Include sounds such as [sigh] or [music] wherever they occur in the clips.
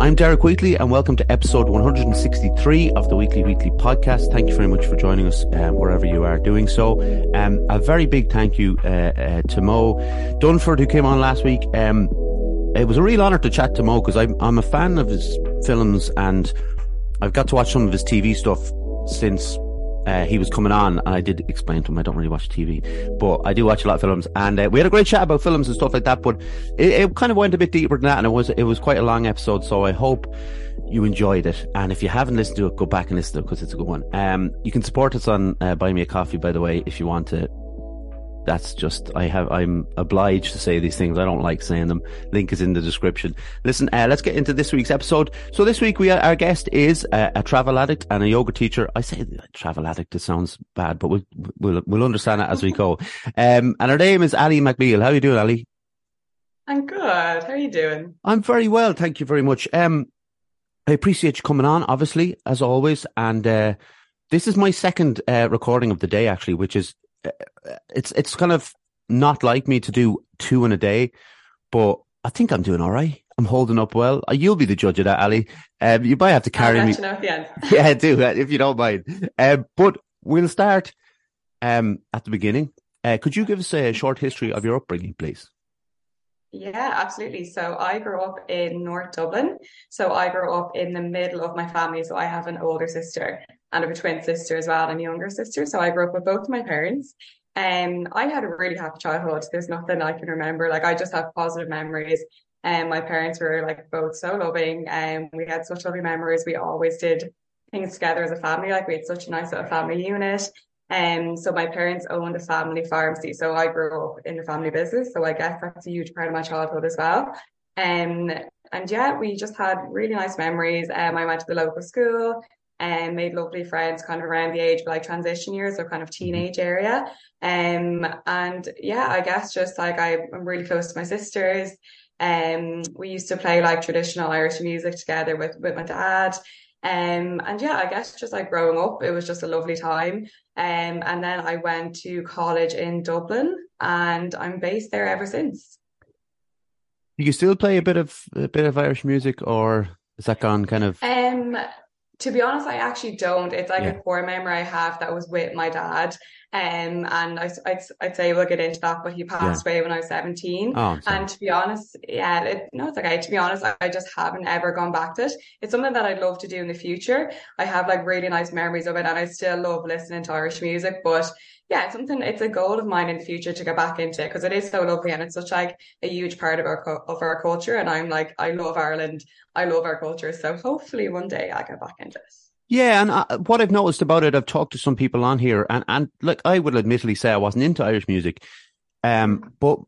I'm Derek Wheatley, and welcome to episode 163 of the Weekly Weekly podcast. Thank you very much for joining us um, wherever you are doing so. Um, a very big thank you uh, uh, to Moe Dunford, who came on last week. Um, it was a real honour to chat to Moe because I'm, I'm a fan of his films and I've got to watch some of his TV stuff since uh, he was coming on, and I did explain to him I don't really watch TV, but I do watch a lot of films, and uh, we had a great chat about films and stuff like that. But it, it, kind of went a bit deeper than that, and it was it was quite a long episode. So I hope you enjoyed it, and if you haven't listened to it, go back and listen to it because it's a good one. Um, you can support us on uh, Buy Me a Coffee, by the way, if you want to that's just I have I'm obliged to say these things. I don't like saying them. Link is in the description. Listen, uh, let's get into this week's episode. So this week we our guest is a, a travel addict and a yoga teacher. I say travel addict. It sounds bad, but we'll we'll, we'll understand it as we go. Um, and her name is Ali McMeel. How are you doing, Ali? I'm good. How are you doing? I'm very well, thank you very much. Um, I appreciate you coming on, obviously, as always, and. Uh, this is my second uh, recording of the day, actually, which is it's it's kind of not like me to do two in a day, but I think I'm doing all right. I'm holding up well. Uh, you'll be the judge of that, Ali. Um, you might have to carry me. [laughs] [laughs] yeah, do if you don't mind. Um, but we'll start um, at the beginning. Uh, could you give us a short history of your upbringing, please? Yeah, absolutely. So I grew up in North Dublin. So I grew up in the middle of my family. So I have an older sister and I have a twin sister as well and a younger sister. So I grew up with both my parents. And um, I had a really happy childhood. There's nothing I can remember. Like I just have positive memories. And um, my parents were like both so loving and um, we had such lovely memories. We always did things together as a family. Like we had such a nice little family unit. And um, so my parents owned a family pharmacy. So I grew up in the family business. So I guess that's a huge part of my childhood as well. Um, and yeah, we just had really nice memories. Um, I went to the local school and made lovely friends kind of around the age of like transition years, or kind of teenage area. Um, and yeah, I guess just like I, am really close to my sisters. Um, we used to play like traditional Irish music together with, with my dad. Um, and yeah, I guess just like growing up, it was just a lovely time. Um, and then I went to college in Dublin and I'm based there ever since. Do you still play a bit of a bit of Irish music or is that gone kind of um to be honest, I actually don't. It's like yeah. a core memory I have that was with my dad. Um, and I, I'd, I'd say we'll get into that, but he passed yeah. away when I was 17. Oh, and to be honest, yeah, it, no, it's okay. To be honest, I, I just haven't ever gone back to it. It's something that I'd love to do in the future. I have like really nice memories of it and I still love listening to Irish music, but yeah, something, it's a goal of mine in the future to get back into it because it is so lovely and it's such like a huge part of our, of our culture. And I'm like, I love Ireland. I love our culture. So hopefully one day I get back into it. Yeah, and uh, what I've noticed about it, I've talked to some people on here, and and like I would admittedly say I wasn't into Irish music, um, but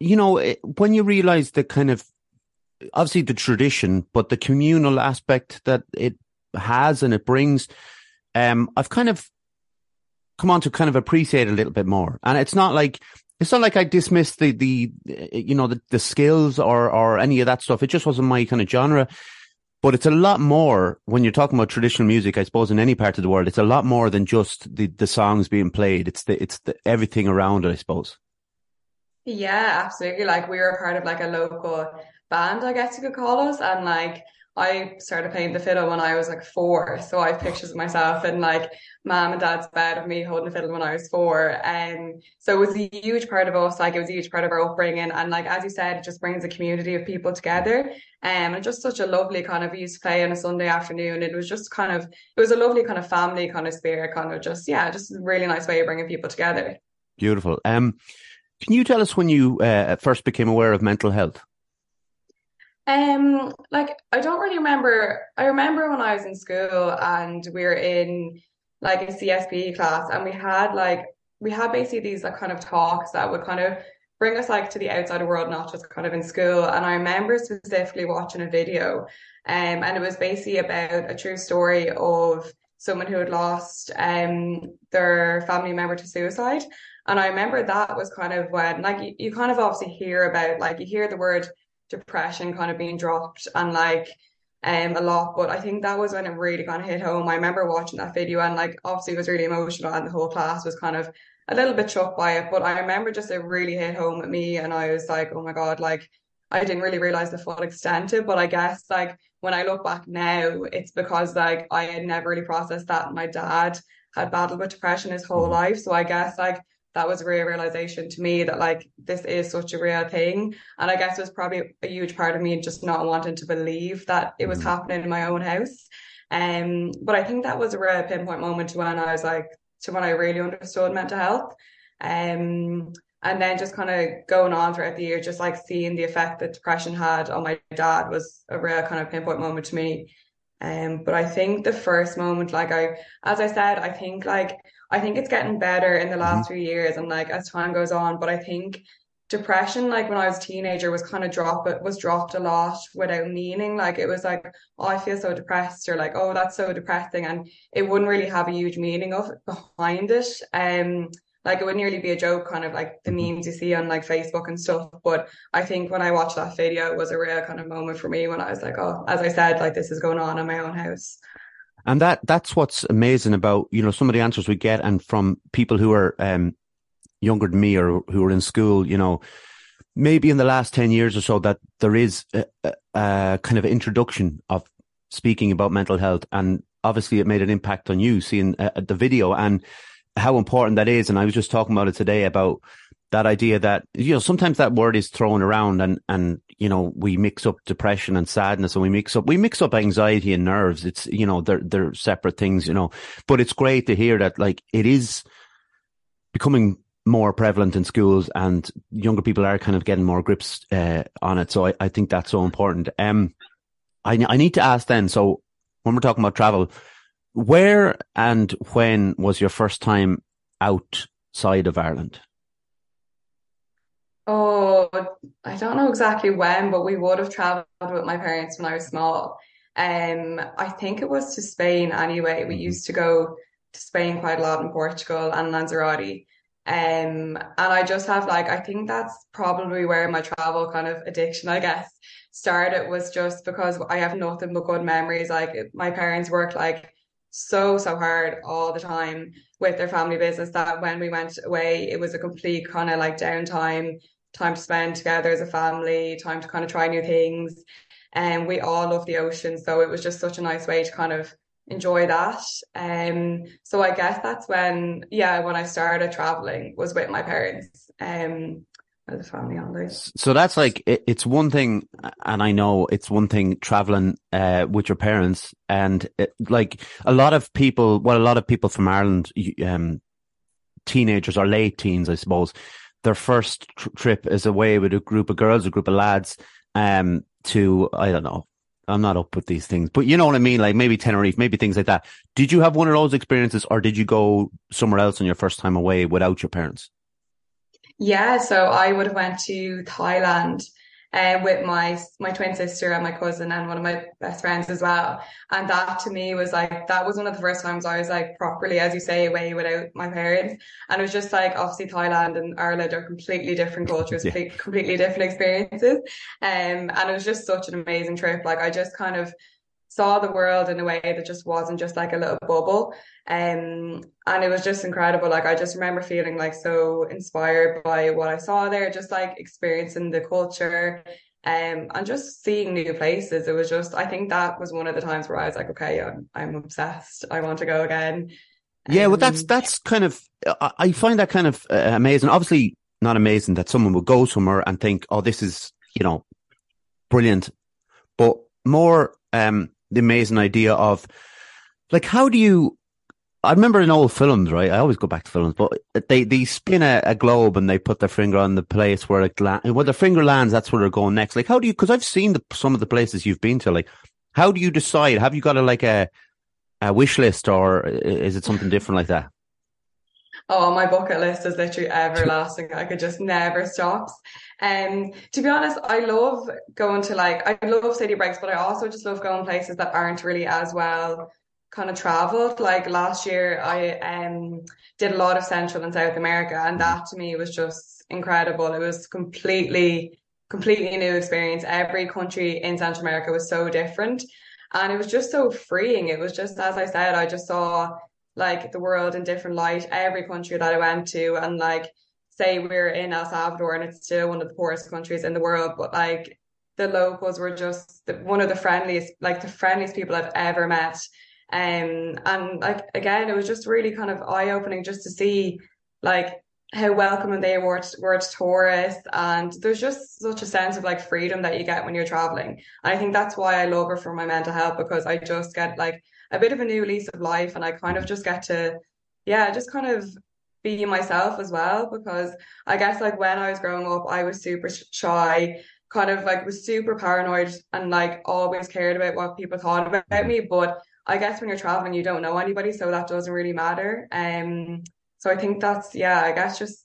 you know it, when you realise the kind of obviously the tradition, but the communal aspect that it has and it brings, um, I've kind of come on to kind of appreciate a little bit more, and it's not like it's not like I dismissed the the eh, you know the the skills or or any of that stuff. It just wasn't my kind of genre. But it's a lot more when you're talking about traditional music, I suppose, in any part of the world, it's a lot more than just the, the songs being played. It's the, it's the, everything around it, I suppose. Yeah, absolutely. Like we were part of like a local band, I guess you could call us. And like I started playing the fiddle when I was like four. So I have pictures of myself in like mom and dad's bed of me holding the fiddle when I was four. And um, so it was a huge part of us, like it was a huge part of our upbringing. And like as you said, it just brings a community of people together. Um, and just such a lovely kind of we used to play on a Sunday afternoon. It was just kind of it was a lovely kind of family kind of spirit, kind of just yeah, just a really nice way of bringing people together. Beautiful. Um can you tell us when you uh, first became aware of mental health? Um, like I don't really remember. I remember when I was in school and we were in like a CSP class and we had like we had basically these like kind of talks that would kind of bring us like to the outside world, not just kind of in school. And I remember specifically watching a video, um, and it was basically about a true story of someone who had lost um their family member to suicide. And I remember that was kind of when like you, you kind of obviously hear about like you hear the word depression kind of being dropped and like um a lot but I think that was when it really kind of hit home I remember watching that video and like obviously it was really emotional and the whole class was kind of a little bit shocked by it but I remember just it really hit home at me and I was like oh my god like I didn't really realize the full extent of, it. but I guess like when I look back now, it's because like I had never really processed that. My dad had battled with depression his whole mm-hmm. life. So I guess like that was a real realization to me that like this is such a real thing. And I guess it was probably a huge part of me just not wanting to believe that it was mm-hmm. happening in my own house. Um, but I think that was a real pinpoint moment to when I was like to when I really understood mental health. Um, and then just kind of going on throughout the year, just like seeing the effect that depression had on my dad was a real kind of pinpoint moment to me. Um, but I think the first moment, like I, as I said, I think like I think it's getting better in the last mm-hmm. few years, and like as time goes on. But I think depression, like when I was a teenager, was kind of drop it was dropped a lot without meaning. Like it was like, oh, I feel so depressed, or like, oh, that's so depressing, and it wouldn't really have a huge meaning of behind it. Um, like it would nearly be a joke, kind of like the mm-hmm. memes you see on like Facebook and stuff. But I think when I watched that video, it was a real kind of moment for me when I was like, oh, as I said, like this is going on in my own house. And that that's what's amazing about you know some of the answers we get, and from people who are um, younger than me or who are in school, you know, maybe in the last ten years or so, that there is a, a, a kind of introduction of speaking about mental health, and obviously it made an impact on you seeing uh, the video and how important that is. And I was just talking about it today about that idea that, you know, sometimes that word is thrown around and, and, you know, we mix up depression and sadness and we mix up, we mix up anxiety and nerves. It's, you know, they're, they're separate things, you know, but it's great to hear that like it is becoming more prevalent in schools and younger people are kind of getting more grips, uh, on it. So I, I think that's so important. Um, I, I need to ask then, so when we're talking about travel, where and when was your first time outside of Ireland? Oh, I don't know exactly when, but we would have traveled with my parents when I was small. Um, I think it was to Spain anyway. We mm-hmm. used to go to Spain quite a lot in Portugal and Lanzarote. Um, and I just have like, I think that's probably where my travel kind of addiction, I guess, started was just because I have nothing but good memories. Like my parents worked like so so hard all the time with their family business that when we went away it was a complete kind of like downtime time to spend together as a family time to kind of try new things and we all love the ocean so it was just such a nice way to kind of enjoy that um so i guess that's when yeah when i started traveling was with my parents um as a family holidays. So that's like it, it's one thing, and I know it's one thing traveling uh, with your parents, and it, like a lot of people, well, a lot of people from Ireland, um, teenagers or late teens, I suppose, their first tr- trip is away with a group of girls, a group of lads, um, to I don't know. I'm not up with these things, but you know what I mean? Like maybe Tenerife, maybe things like that. Did you have one of those experiences or did you go somewhere else on your first time away without your parents? Yeah, so I would have went to Thailand uh, with my my twin sister and my cousin and one of my best friends as well. And that to me was like that was one of the first times I was like properly, as you say, away without my parents. And it was just like obviously Thailand and Ireland are completely different cultures, yeah. completely different experiences. Um, and it was just such an amazing trip. Like I just kind of saw the world in a way that just wasn't just like a little bubble. Um, and it was just incredible. Like I just remember feeling like so inspired by what I saw there, just like experiencing the culture, um, and just seeing new places. It was just, I think that was one of the times where I was like, okay, I'm, I'm obsessed. I want to go again. Yeah, well, that's um, that's kind of I find that kind of uh, amazing. Obviously, not amazing that someone would go somewhere and think, "Oh, this is you know brilliant," but more um, the amazing idea of like how do you I remember in old films, right? I always go back to films, but they, they spin a, a globe and they put their finger on the place where it lands. Where the finger lands, that's where they're going next. Like, how do you, cause I've seen the, some of the places you've been to, like, how do you decide? Have you got a, like a, a wish list or uh, is it something different like that? Oh, my bucket list is literally everlasting. I could just never stop. And um, to be honest, I love going to like I love city breaks, but I also just love going places that aren't really as well kind of traveled. Like last year, I um did a lot of Central and South America, and that to me was just incredible. It was completely, completely new experience. Every country in Central America was so different, and it was just so freeing. It was just as I said, I just saw like the world in different light, every country that I went to. And like, say we're in El Salvador and it's still one of the poorest countries in the world, but like the locals were just the, one of the friendliest, like the friendliest people I've ever met. Um, and like again, it was just really kind of eye opening just to see like how welcoming they were to, were to tourists, and there's just such a sense of like freedom that you get when you're traveling. And I think that's why I love it for my mental health because I just get like a bit of a new lease of life, and I kind of just get to, yeah, just kind of be myself as well because I guess like when I was growing up, I was super shy kind of like was super paranoid and like always cared about what people thought about me. But I guess when you're traveling, you don't know anybody, so that doesn't really matter. Um, so I think that's yeah, I guess just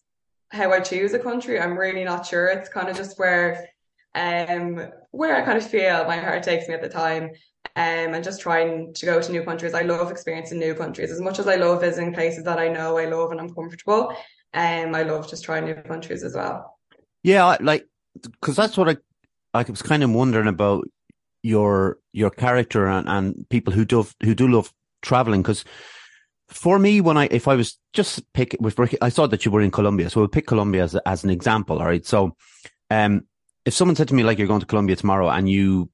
how I choose a country. I'm really not sure. It's kind of just where um where I kind of feel my heart takes me at the time. Um, and just trying to go to new countries. I love experiencing new countries as much as I love visiting places that I know I love and I'm comfortable. Um, I love just trying new countries as well. Yeah, like because that's what I I was kind of wondering about your your character and, and people who do who do love traveling because for me when I if I was just pick with I saw that you were in Colombia so we'll pick Colombia as as an example all right so um if someone said to me like you're going to Colombia tomorrow and you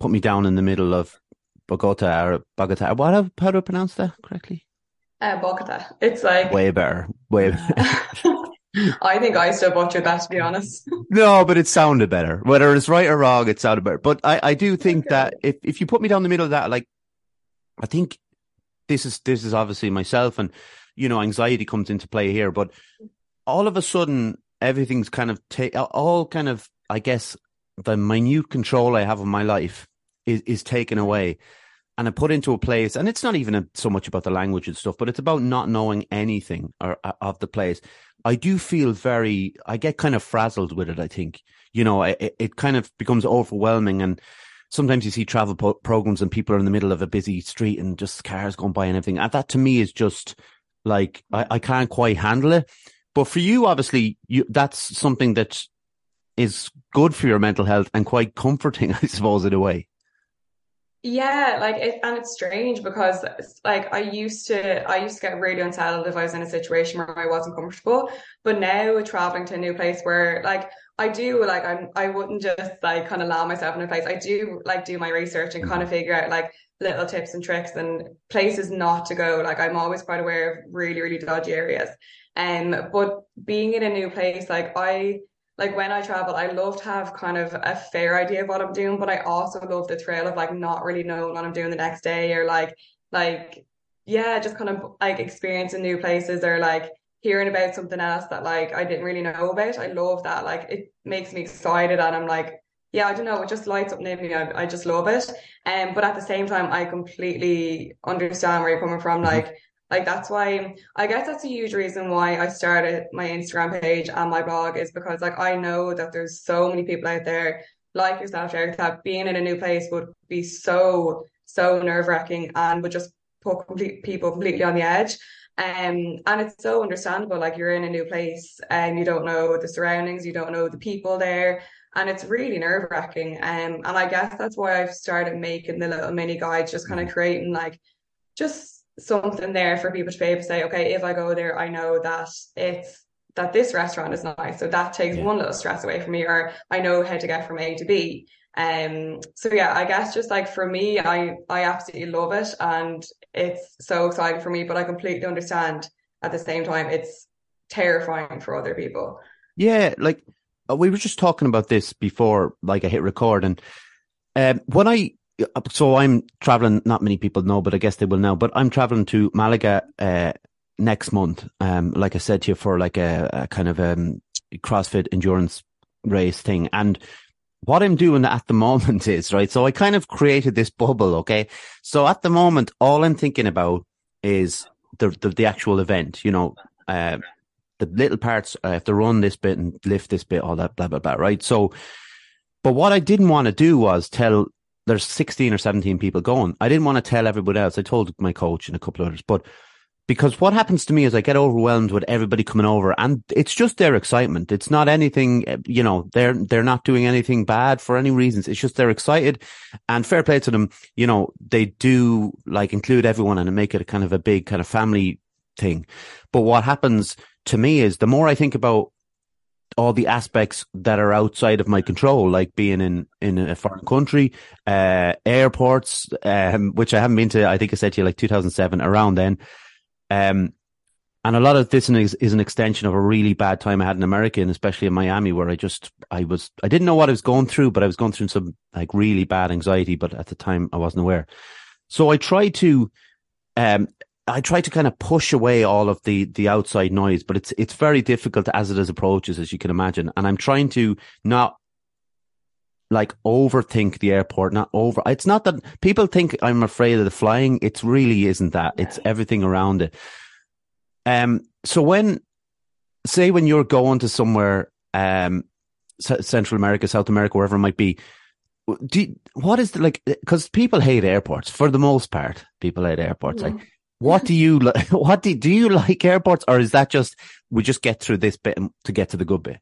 put me down in the middle of Bogota or Bogota what how, how do I pronounce that correctly uh, Bogota it's like way better way [laughs] I think I still butchered that to be honest. no, but it sounded better. Whether it's right or wrong, it sounded better. But I, I do think okay. that if, if you put me down the middle of that, like I think this is this is obviously myself and you know, anxiety comes into play here, but all of a sudden everything's kind of take all kind of I guess the minute control I have of my life is is taken away and I put into a place, and it's not even a, so much about the language and stuff, but it's about not knowing anything or, uh, of the place. I do feel very, I get kind of frazzled with it. I think, you know, it, it kind of becomes overwhelming. And sometimes you see travel po- programs and people are in the middle of a busy street and just cars going by and everything. And that to me is just like, I, I can't quite handle it. But for you, obviously, you, that's something that is good for your mental health and quite comforting, [laughs] I suppose, in a way. Yeah, like it, and it's strange because like I used to, I used to get really unsettled if I was in a situation where I wasn't comfortable. But now traveling to a new place where like I do like I'm, I wouldn't just like kind of allow myself in a place. I do like do my research and kind of figure out like little tips and tricks and places not to go. Like I'm always quite aware of really, really dodgy areas. Um, but being in a new place, like I like when I travel, I love to have kind of a fair idea of what I'm doing, but I also love the thrill of like not really knowing what I'm doing the next day or like like yeah, just kind of like experiencing new places or like hearing about something else that like I didn't really know about. I love that. Like it makes me excited and I'm like, yeah, I don't know, it just lights up in me. I, I just love it. Um, but at the same time, I completely understand where you're coming from. Mm-hmm. Like like that's why I guess that's a huge reason why I started my Instagram page and my blog is because like I know that there's so many people out there like yourself, Derek, that being in a new place would be so, so nerve wracking and would just put complete people completely on the edge. Um, and it's so understandable. Like you're in a new place and you don't know the surroundings, you don't know the people there, and it's really nerve wracking. Um, and I guess that's why I've started making the little mini guides, just kind of mm-hmm. creating like just something there for people to be able to say, okay, if I go there, I know that it's that this restaurant is nice. So that takes yeah. one little stress away from me, or I know how to get from A to B. Um, so yeah, I guess just like for me, I I absolutely love it, and it's so exciting for me. But I completely understand at the same time, it's terrifying for other people. Yeah, like uh, we were just talking about this before, like I hit record, and um, when I so I'm traveling. Not many people know, but I guess they will know. But I'm traveling to Malaga uh, next month. Um, like I said to you, for like a, a kind of um, CrossFit endurance race thing. And what I'm doing at the [laughs] moment is right. So I kind of created this bubble. Okay. So at the moment, all I'm thinking about is the the, the actual event. You know, uh, the little parts. I have to run this bit and lift this bit. All that blah blah blah. Right. So. But what I didn't want to do was tell there's 16 or 17 people going. I didn't want to tell everybody else. I told my coach and a couple others, but because what happens to me is I get overwhelmed with everybody coming over and it's just their excitement. It's not anything, eh, you know, they're, they're not doing anything bad for any reasons. It's just they're excited and fair play to them. You know, they do like include everyone and make it a kind of a big kind of family thing. But what happens to me is the more I think about all the aspects that are outside of my control, like being in, in a foreign country, uh, airports, um, which I haven't been to, I think I said to you like 2007 around then. Um, and a lot of this is, is an extension of a really bad time I had in America and especially in Miami where I just, I was, I didn't know what I was going through, but I was going through some like really bad anxiety, but at the time I wasn't aware. So I tried to, um, I try to kind of push away all of the the outside noise, but it's it's very difficult as it is approaches, as you can imagine. And I'm trying to not like overthink the airport, not over. It's not that people think I'm afraid of the flying. It really isn't that. It's everything around it. Um. So when, say, when you're going to somewhere, um, Central America, South America, wherever it might be, do you, what is the like? Because people hate airports for the most part. People hate airports. Yeah. Like what do you like? [laughs] What do, do you like airports, or is that just we just get through this bit to get to the good bit?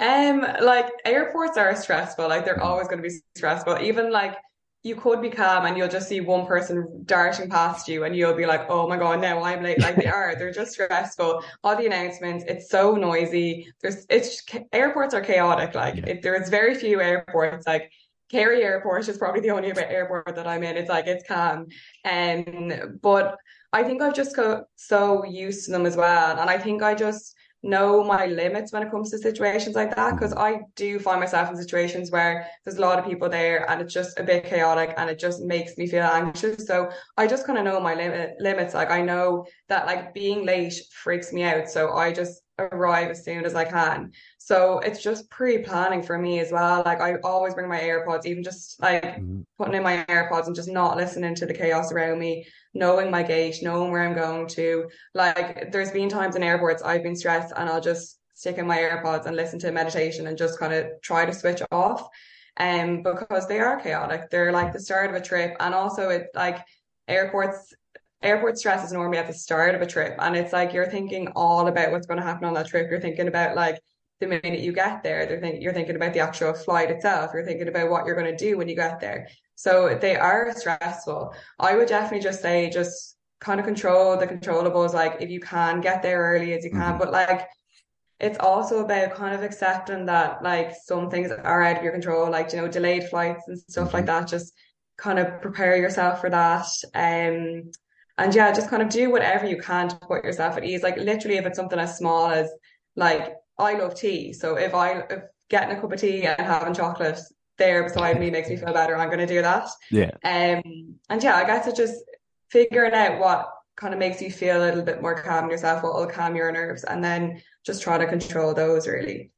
Um, like airports are stressful. Like they're always going to be stressful. Even like you could be calm and you'll just see one person darting past you and you'll be like, oh my God, now I'm late. Like they [laughs] are, they're just stressful. All the announcements, it's so noisy. There's, it's, airports are chaotic. Like yeah. it, there's very few airports. Like Kerry Airport is probably the only airport that I'm in. It's like it's calm, um, but I think I've just got so used to them as well, and I think I just know my limits when it comes to situations like that because I do find myself in situations where there's a lot of people there and it's just a bit chaotic and it just makes me feel anxious. So I just kind of know my limit limits. Like I know that like being late freaks me out. So I just arrive as soon as I can. So it's just pre-planning for me as well. Like I always bring my AirPods, even just like mm-hmm. putting in my AirPods and just not listening to the chaos around me, knowing my gate, knowing where I'm going to. Like there's been times in airports I've been stressed and I'll just stick in my AirPods and listen to meditation and just kind of try to switch off. Um, because they are chaotic. They're like the start of a trip. And also it like airports airport stress is normally at the start of a trip and it's like you're thinking all about what's going to happen on that trip you're thinking about like the minute you get there they're think, you're thinking about the actual flight itself you're thinking about what you're going to do when you get there so they are stressful i would definitely just say just kind of control the controllables like if you can get there early as you can mm-hmm. but like it's also about kind of accepting that like some things are out of your control like you know delayed flights and stuff mm-hmm. like that just kind of prepare yourself for that um and yeah, just kind of do whatever you can to put yourself at ease. Like literally, if it's something as small as like I love tea, so if I if getting a cup of tea and having chocolate there beside me makes me feel better, I'm going to do that. Yeah. Um. And yeah, I guess it's just figuring out what kind of makes you feel a little bit more calm yourself, what will calm your nerves, and then just try to control those really.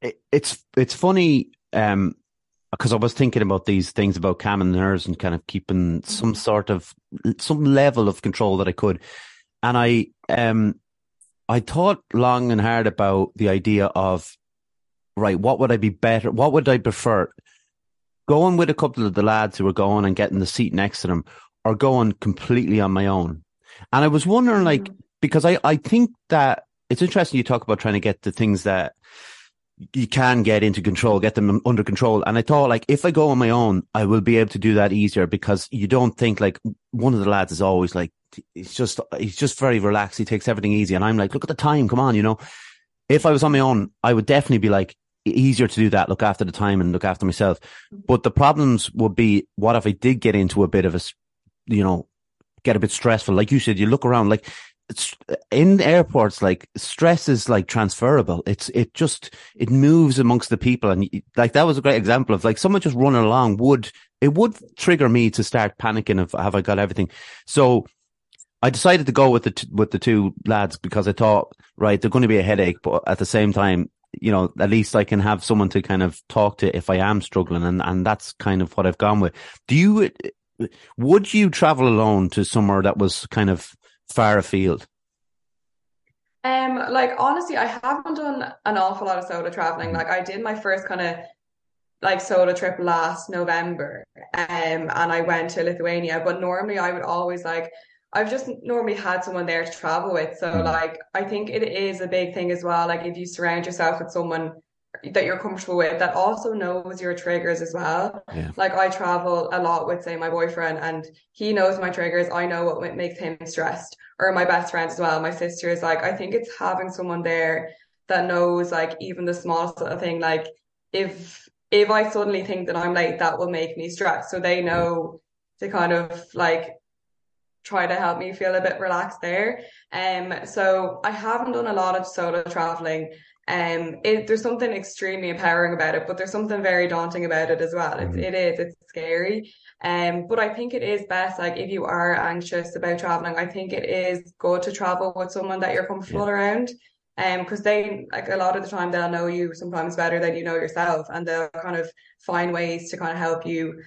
It, it's it's funny. Um, because I was thinking about these things about calming nerves and kind of keeping some mm-hmm. sort of some level of control that I could. And I um I thought long and hard about the idea of right, what would I be better? What would I prefer? Going with a couple of the lads who were going and getting the seat next to them or going completely on my own. And I was wondering like mm-hmm. because I, I think that it's interesting you talk about trying to get the things that you can get into control, get them under control. And I thought like, if I go on my own, I will be able to do that easier because you don't think like one of the lads is always like, he's just, he's just very relaxed. He takes everything easy. And I'm like, look at the time. Come on, you know, if I was on my own, I would definitely be like, easier to do that, look after the time and look after myself. Mm-hmm. But the problems would be, what if I did get into a bit of a, you know, get a bit stressful? Like you said, you look around, like it's in airports, like stress is like transferable. It's, it just, it moves amongst the people. And like that was a great example of like someone just running along would, it would trigger me to start panicking of have I got everything? So I decided to go with the, t- with the two lads because I thought, right, they're going to be a headache, but at the same time, you know, at least I can have someone to kind of talk to if I am struggling. And, and that's kind of what I've gone with. Do you, would you travel alone to somewhere that was kind of far afield? Um, like honestly, I haven't done an awful lot of solo traveling. Like I did my first kind of like solo trip last November, um, and I went to Lithuania. But normally, I would always like I've just normally had someone there to travel with. So mm. like I think it is a big thing as well. Like if you surround yourself with someone that you're comfortable with that also knows your triggers as well. Yeah. Like I travel a lot with say my boyfriend and he knows my triggers. I know what makes him stressed or my best friend as well. My sister is like, I think it's having someone there that knows like even the smallest little thing, like if if I suddenly think that I'm late, that will make me stressed. So they know to kind of like try to help me feel a bit relaxed there. Um, so I haven't done a lot of solo traveling. Um, it, there's something extremely empowering about it, but there's something very daunting about it as well. Mm-hmm. It, it is, it's scary. Um, but I think it is best, like if you are anxious about traveling, I think it is good to travel with someone that you're comfortable yeah. around. Um, because they like a lot of the time they'll know you sometimes better than you know yourself, and they'll kind of find ways to kind of help you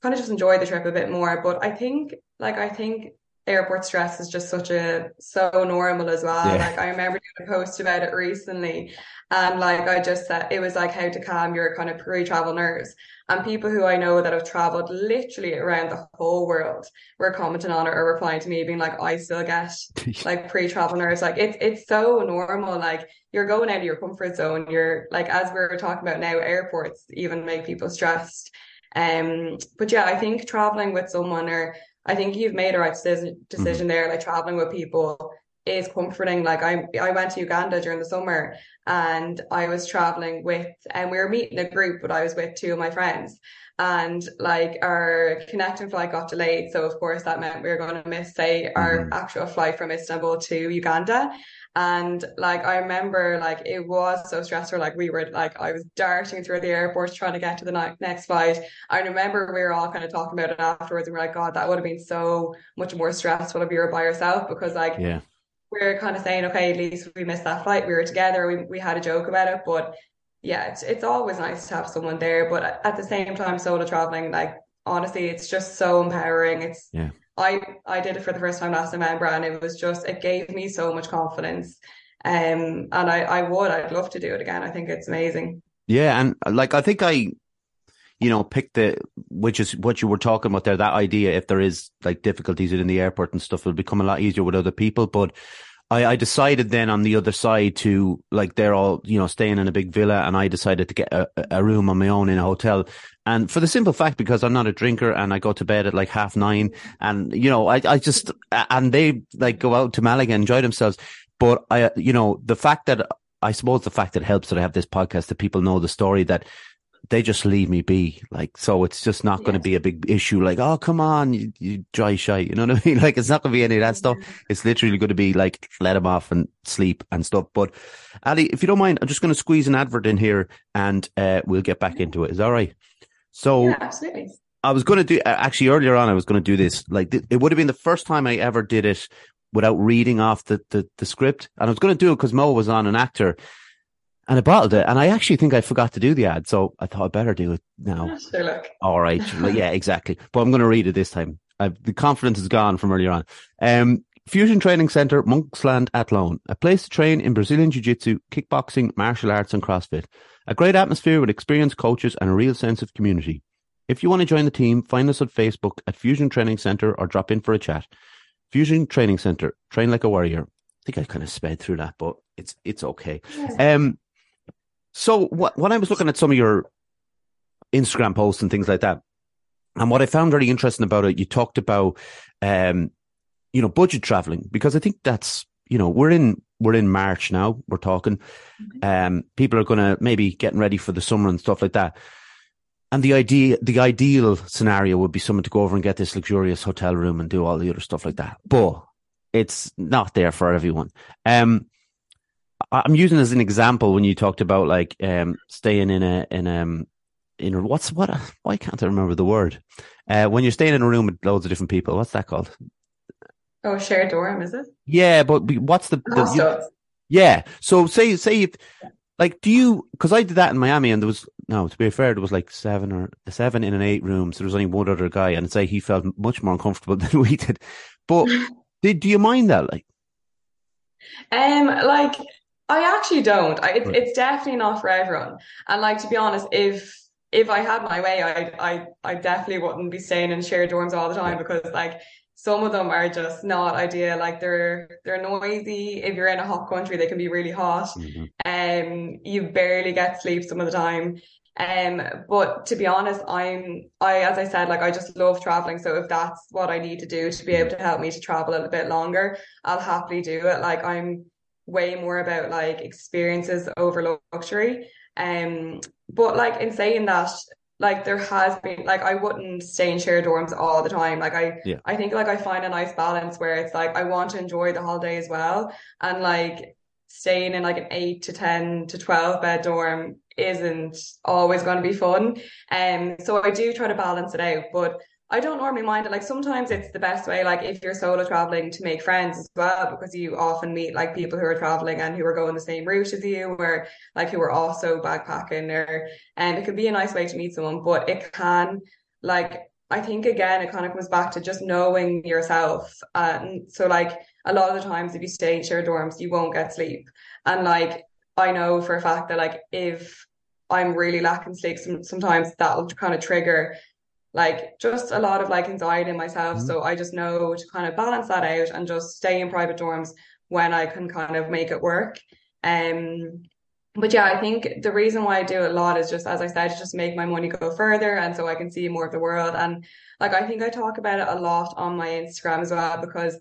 kind of just enjoy the trip a bit more. But I think like I think airport stress is just such a so normal as well. Yeah. Like I remember doing a post about it recently and like I just said it was like how to calm your kind of pre-travel nerves. And people who I know that have traveled literally around the whole world were commenting on it or replying to me being like, I still get [laughs] like pre-travel nerves. Like it's it's so normal. Like you're going out of your comfort zone. You're like as we are talking about now, airports even make people stressed. Um, but yeah, I think traveling with someone or I think you've made a right decision, decision mm-hmm. there. Like traveling with people is comforting. Like I, I went to Uganda during the summer and I was traveling with, and we were meeting a group, but I was with two of my friends. And like our connecting flight got delayed. So of course that meant we were going to miss, say, our mm-hmm. actual flight from Istanbul to Uganda. And like I remember like it was so stressful. Like we were like I was darting through the airport trying to get to the next flight. I remember we were all kind of talking about it afterwards and we are like, God, that would have been so much more stressful if you were by yourself because like yeah. we're kind of saying, okay, at least we missed that flight. We were together. We we had a joke about it, but yeah, it's it's always nice to have someone there. But at the same time, solo traveling, like honestly, it's just so empowering. It's yeah I I did it for the first time last November, and it was just it gave me so much confidence. Um, and I I would I'd love to do it again. I think it's amazing. Yeah, and like I think I, you know, picked the which is what you were talking about there. That idea, if there is like difficulties in the airport and stuff, will become a lot easier with other people. But I, I decided then on the other side to like they're all you know staying in a big villa, and I decided to get a, a room on my own in a hotel. And for the simple fact, because I'm not a drinker and I go to bed at like half nine, and you know I I just and they like go out to Malaga and enjoy themselves. But I you know the fact that I suppose the fact that helps that I have this podcast that people know the story that they just leave me be. Like, so it's just not yes. going to be a big issue. Like, oh, come on, you, you dry shy. You know what I mean? [laughs] Like, it's not going to be any of that stuff. It's literally going to be like, let them off and sleep and stuff. But Ali, if you don't mind, I'm just going to squeeze an advert in here and uh, we'll get back into it. Is that all right? So, yeah, absolutely. I was going to do, actually earlier on, I was going to do this. Like, it would have been the first time I ever did it without reading off the, the, the script. And I was going to do it because Moe was on an actor and I bottled it. And I actually think I forgot to do the ad, so I thought I better do it now. Sure. All right, [laughs] yeah, exactly. But I'm going to read it this time. I've, the confidence is gone from earlier on. Um, Fusion Training Center, Monksland Athlone, a place to train in Brazilian Jiu Jitsu, kickboxing, martial arts, and CrossFit. A great atmosphere with experienced coaches and a real sense of community. If you want to join the team, find us on Facebook at Fusion Training Center or drop in for a chat. Fusion Training Center, train like a warrior. I think I kind of sped through that, but it's it's okay. Um, so what, when I was looking at some of your Instagram posts and things like that, and what I found very interesting about it, you talked about, um, you know, budget traveling because I think that's, you know, we're in, we're in March now. We're talking, mm-hmm. um, people are going to maybe getting ready for the summer and stuff like that. And the idea, the ideal scenario would be someone to go over and get this luxurious hotel room and do all the other stuff like that. But it's not there for everyone. Um, I'm using as an example when you talked about like um, staying in a in um in a, what's what why can't I remember the word uh, when you're staying in a room with loads of different people what's that called oh shared dorm is it yeah but what's the, the you, yeah so say say if like do you because I did that in Miami and there was no to be fair there was like seven or seven in an eight room so there was only one other guy and say he felt much more uncomfortable [laughs] than we did but [laughs] did do you mind that like um like I actually don't. I, it's, right. it's definitely not for everyone. And like to be honest, if if I had my way, I I I definitely wouldn't be staying in shared dorms all the time because like some of them are just not ideal. Like they're they're noisy. If you're in a hot country, they can be really hot. Mm-hmm. Um, you barely get sleep some of the time. Um, but to be honest, I'm I as I said, like I just love traveling. So if that's what I need to do to be able to help me to travel a little bit longer, I'll happily do it. Like I'm way more about like experiences over luxury. Um, but like in saying that, like there has been like I wouldn't stay in shared dorms all the time. Like I yeah. I think like I find a nice balance where it's like I want to enjoy the holiday as well. And like staying in like an eight to ten to twelve bed dorm isn't always going to be fun. And um, so I do try to balance it out. But I don't normally mind it. Like sometimes it's the best way, like if you're solo traveling to make friends as well, because you often meet like people who are traveling and who are going the same route as you, or like who are also backpacking, or and it can be a nice way to meet someone. But it can, like, I think again, it kind of comes back to just knowing yourself. And so, like, a lot of the times, if you stay in shared dorms, you won't get sleep. And like, I know for a fact that like if I'm really lacking sleep, some, sometimes that'll kind of trigger like just a lot of like anxiety in myself. Mm-hmm. So I just know to kind of balance that out and just stay in private dorms when I can kind of make it work. Um, but yeah, I think the reason why I do it a lot is just, as I said, just make my money go further. And so I can see more of the world. And like, I think I talk about it a lot on my Instagram as well, because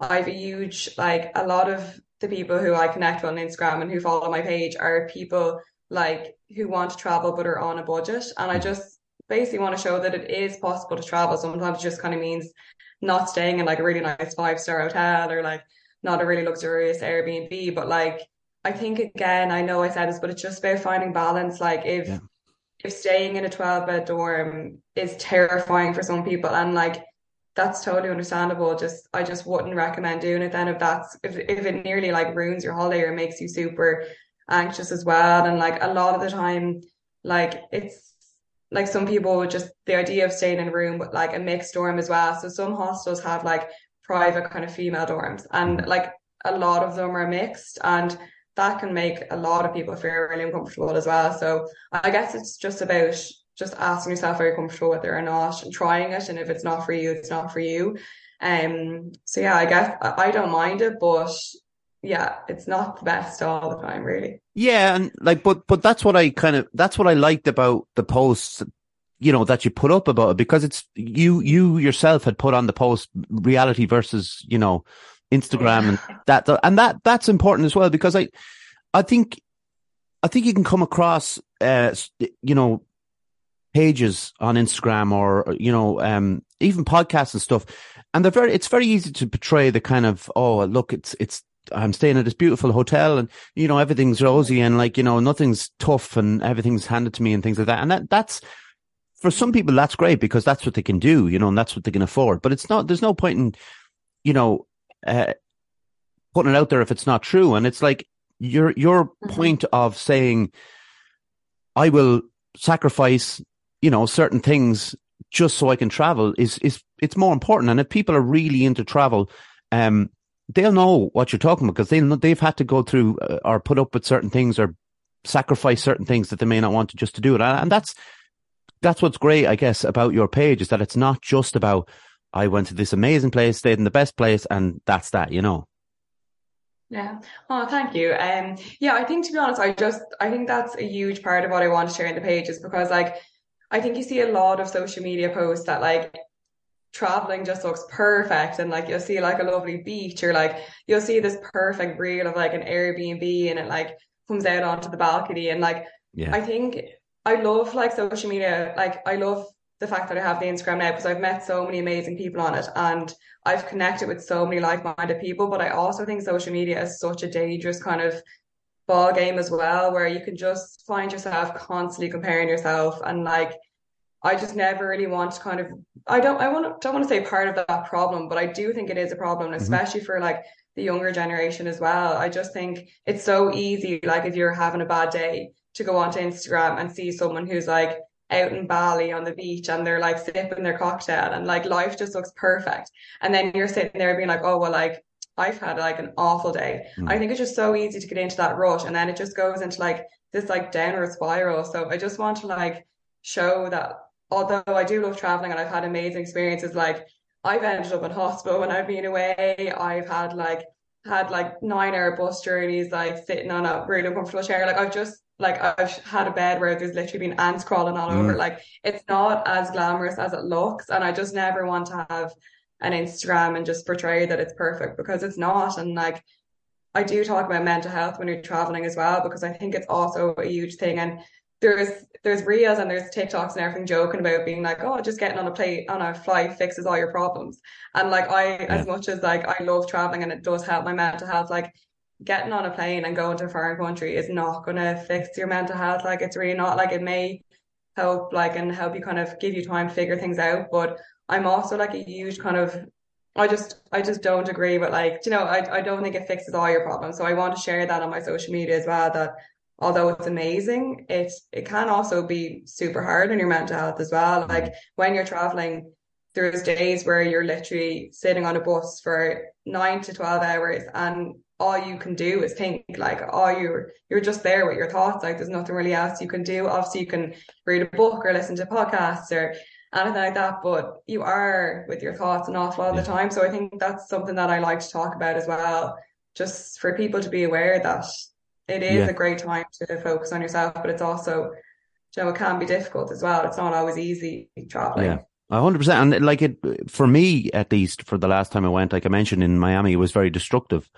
I have a huge, like a lot of the people who I connect with on Instagram and who follow my page are people like who want to travel, but are on a budget. And I mm-hmm. just, basically want to show that it is possible to travel. Sometimes it just kind of means not staying in like a really nice five star hotel or like not a really luxurious Airbnb. But like, I think again, I know I said this, but it's just about finding balance. Like if, yeah. if staying in a 12 bed dorm is terrifying for some people and like, that's totally understandable. Just, I just wouldn't recommend doing it then if that's, if, if it nearly like ruins your holiday or makes you super anxious as well. And like a lot of the time, like it's, like some people just the idea of staying in a room with like a mixed dorm as well. So some hostels have like private kind of female dorms and like a lot of them are mixed and that can make a lot of people feel really uncomfortable as well. So I guess it's just about just asking yourself are you comfortable with it or not and trying it and if it's not for you, it's not for you. Um so yeah, I guess I don't mind it, but yeah, it's not the best all the time, really. Yeah, and like, but but that's what I kind of that's what I liked about the posts, you know, that you put up about it because it's you you yourself had put on the post reality versus you know Instagram and [laughs] that and that that's important as well because I I think I think you can come across uh you know pages on Instagram or you know um even podcasts and stuff and they're very it's very easy to portray the kind of oh look it's it's I'm staying at this beautiful hotel and, you know, everything's rosy and like, you know, nothing's tough and everything's handed to me and things like that. And that, that's, for some people, that's great because that's what they can do, you know, and that's what they can afford. But it's not, there's no point in, you know, uh, putting it out there if it's not true. And it's like your, your mm-hmm. point of saying, I will sacrifice, you know, certain things just so I can travel is, is, it's more important. And if people are really into travel, um, they'll know what you're talking about because they they've had to go through uh, or put up with certain things or sacrifice certain things that they may not want to just to do it. And, and that's that's what's great, I guess, about your page is that it's not just about I went to this amazing place, stayed in the best place, and that's that, you know. Yeah. Oh, thank you. Um, yeah, I think to be honest, I just I think that's a huge part of what I want to share in the page is because like I think you see a lot of social media posts that like traveling just looks perfect. And like you'll see like a lovely beach or like you'll see this perfect reel of like an Airbnb and it like comes out onto the balcony. And like yeah. I think I love like social media. Like I love the fact that I have the Instagram now because I've met so many amazing people on it and I've connected with so many like-minded people. But I also think social media is such a dangerous kind of ball game as well where you can just find yourself constantly comparing yourself and like I just never really want to kind of I don't I want don't want to say part of that problem, but I do think it is a problem, mm-hmm. especially mm-hmm. for like the younger generation as well. I just think it's so easy, like if you're having a bad day, to go onto Instagram and see someone who's like out in Bali on the beach and they're like sipping their cocktail and like life just looks perfect. And then you're sitting there being like, oh well like I've had like an awful day. Mm. I think it's just so easy to get into that rush and then it just goes into like this like downward spiral. So I just want to like show that although I do love traveling and I've had amazing experiences, like I've ended up in hospital when I've been away. I've had like had like nine hour bus journeys, like sitting on a really uncomfortable chair. Like I've just like I've had a bed where there's literally been ants crawling all mm. over. Like it's not as glamorous as it looks, and I just never want to have an Instagram and just portray that it's perfect because it's not. And like I do talk about mental health when you're traveling as well, because I think it's also a huge thing. And there's there's reels and there's TikToks and everything joking about being like, oh, just getting on a plane on a flight fixes all your problems. And like I, yeah. as much as like I love traveling and it does help my mental health, like getting on a plane and going to a foreign country is not gonna fix your mental health. Like it's really not. Like it may help, like and help you kind of give you time to figure things out. But I'm also like a huge kind of I just I just don't agree with like you know I, I don't think it fixes all your problems. So I want to share that on my social media as well that although it's amazing, it it can also be super hard on your mental health as well. Mm-hmm. Like when you're traveling, there's days where you're literally sitting on a bus for nine to twelve hours and all you can do is think like oh you're you're just there with your thoughts like there's nothing really else you can do. Obviously you can read a book or listen to podcasts or anything like that but you are with your thoughts an awful lot of the time. So i think that's something that i like to talk about as well just for people to be aware that it is yeah. a great time to focus on yourself, but it's also, you know, it can be difficult as well. It's not always easy traveling. Yeah. hundred percent. And like it, for me, at least for the last time I went, like I mentioned in Miami, it was very destructive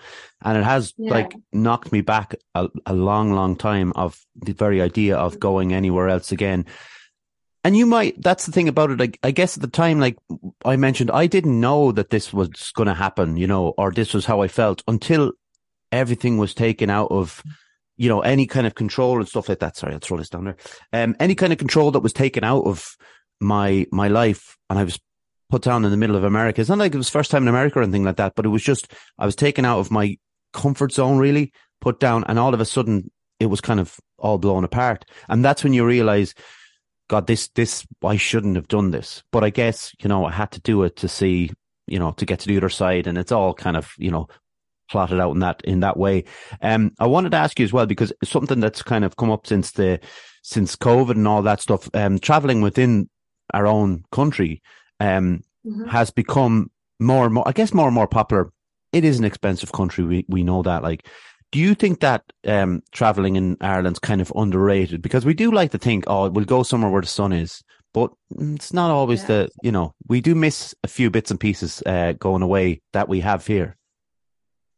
and it has yeah. like knocked me back a, a long, long time of the very idea of mm-hmm. going anywhere else again. And you might, that's the thing about it. Like, I guess at the time, like I mentioned, I didn't know that this was going to happen, you know, or this was how I felt until everything was taken out of, you know, any kind of control and stuff like that. Sorry, I'll throw this down there. Um, any kind of control that was taken out of my, my life and I was put down in the middle of America. It's not like it was first time in America or anything like that, but it was just, I was taken out of my comfort zone, really put down. And all of a sudden it was kind of all blown apart. And that's when you realize, God, this, this, I shouldn't have done this. But I guess, you know, I had to do it to see, you know, to get to the other side. And it's all kind of, you know, plotted out in that in that way. Um, I wanted to ask you as well because something that's kind of come up since the since COVID and all that stuff. Um, traveling within our own country um, mm-hmm. has become more and more, I guess, more and more popular. It is an expensive country. We we know that. Like, do you think that um, traveling in Ireland's kind of underrated? Because we do like to think, oh, we'll go somewhere where the sun is, but it's not always yeah. the. You know, we do miss a few bits and pieces uh, going away that we have here.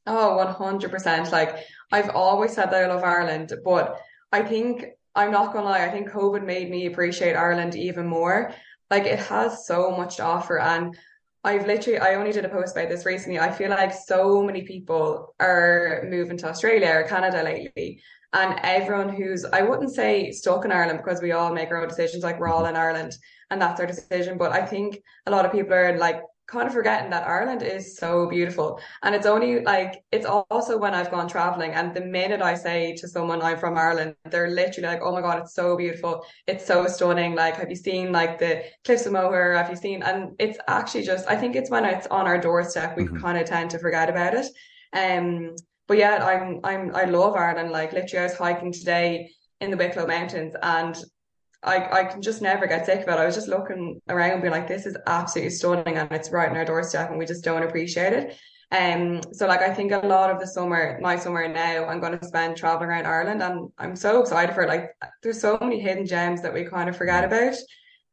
Oh, 100%. Like I've always said that I love Ireland, but I think I'm not gonna lie, I think COVID made me appreciate Ireland even more. Like it has so much to offer and I've literally I only did a post about this recently. I feel like so many people are moving to Australia or Canada lately. And everyone who's I wouldn't say stuck in Ireland because we all make our own decisions, like we're all in Ireland and that's our decision. But I think a lot of people are like kind of forgetting that Ireland is so beautiful. And it's only like, it's also when I've gone traveling and the minute I say to someone I'm from Ireland, they're literally like, oh my God, it's so beautiful. It's so stunning. Like, have you seen like the cliffs of Moher? Have you seen? And it's actually just, I think it's when it's on our doorstep, we mm-hmm. kind of tend to forget about it. Um, but yeah, I'm, I'm, I love Ireland. Like literally I was hiking today in the Wicklow Mountains and I, I can just never get sick of it. I was just looking around being like, this is absolutely stunning and it's right in our doorstep and we just don't appreciate it. Um, so like I think a lot of the summer, my summer now, I'm going to spend traveling around Ireland, and I'm so excited for it. Like, there's so many hidden gems that we kind of forget about.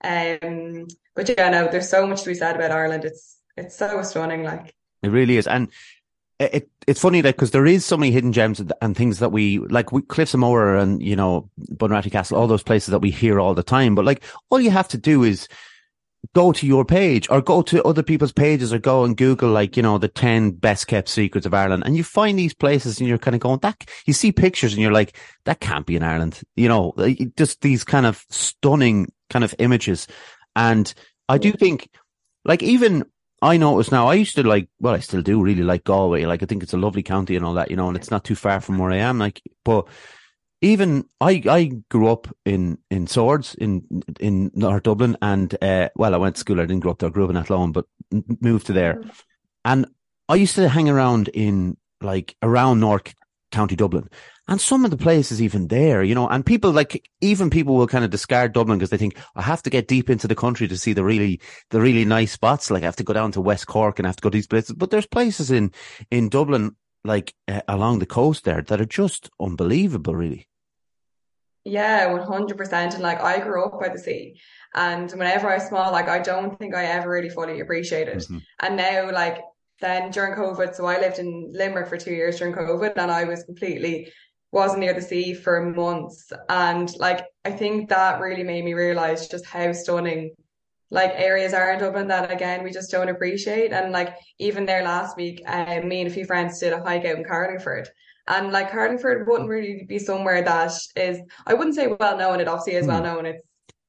Um, but yeah, no, there's so much to be said about Ireland. It's it's so stunning. Like, it really is, and it it's funny like because there is so many hidden gems and things that we like we, Cliffs of Moher and you know Bunratty Castle all those places that we hear all the time. But like all you have to do is go to your page or go to other people's pages or go and Google like you know the 10 best kept secrets of Ireland. And you find these places and you're kind of going that you see pictures and you're like that can't be in Ireland. You know just these kind of stunning kind of images. And I do think like even I notice now, I used to like, well, I still do really like Galway. Like, I think it's a lovely county and all that, you know, and it's not too far from where I am. Like, but even I, I grew up in, in Swords in, in North Dublin. And, uh, well, I went to school. I didn't grow up there. I grew up in Athlone, but moved to there. Mm. And I used to hang around in like around North County Dublin. And some of the places even there, you know, and people like, even people will kind of discard Dublin because they think, I have to get deep into the country to see the really, the really nice spots. Like I have to go down to West Cork and I have to go to these places. But there's places in, in Dublin, like uh, along the coast there that are just unbelievable, really. Yeah, 100%. And like I grew up by the sea. And whenever I was small, like I don't think I ever really fully appreciated. Mm-hmm. And now, like then during COVID, so I lived in Limerick for two years during COVID, and I was completely wasn't near the sea for months. And like I think that really made me realize just how stunning like areas are in Dublin that again we just don't appreciate. And like even there last week, um, me and a few friends did a hike out in Carlingford. And like Carlingford wouldn't really be somewhere that is I wouldn't say well known, it obviously is mm. well known. It's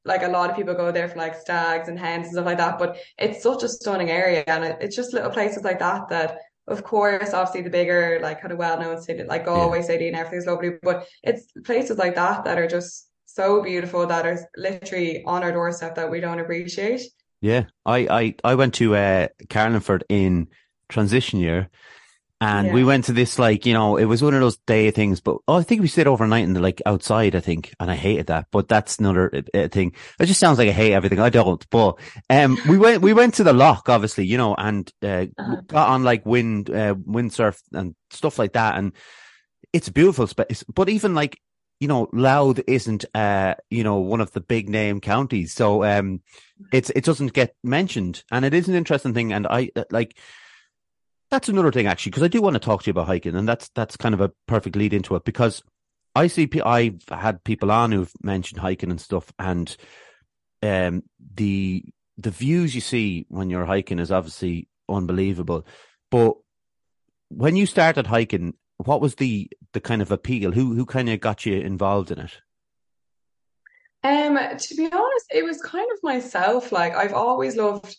like a lot of people go there for like stags and hens and stuff like that, but it's such a stunning area and it, it's just little places like that that of course, obviously the bigger, like kind of well known city, like Galway yeah. City and everything's lovely, but it's places like that that are just so beautiful that are literally on our doorstep that we don't appreciate. Yeah, I I I went to uh, Carlingford in transition year, and yeah. we went to this like you know it was one of those day things but oh, i think we stayed overnight in the like outside i think and i hated that but that's another uh, thing it just sounds like i hate everything i don't but um we [laughs] went we went to the Lough, obviously you know and uh, uh-huh. got on like wind uh, windsurf and stuff like that and it's a beautiful space but even like you know Louth isn't uh you know one of the big name counties so um it's it doesn't get mentioned and it is an interesting thing and i uh, like that's another thing actually, because I do want to talk to you about hiking, and that's that's kind of a perfect lead into it because I see I've had people on who've mentioned hiking and stuff, and um, the the views you see when you're hiking is obviously unbelievable. But when you started hiking, what was the the kind of appeal? Who who kind of got you involved in it? Um, to be honest, it was kind of myself. Like I've always loved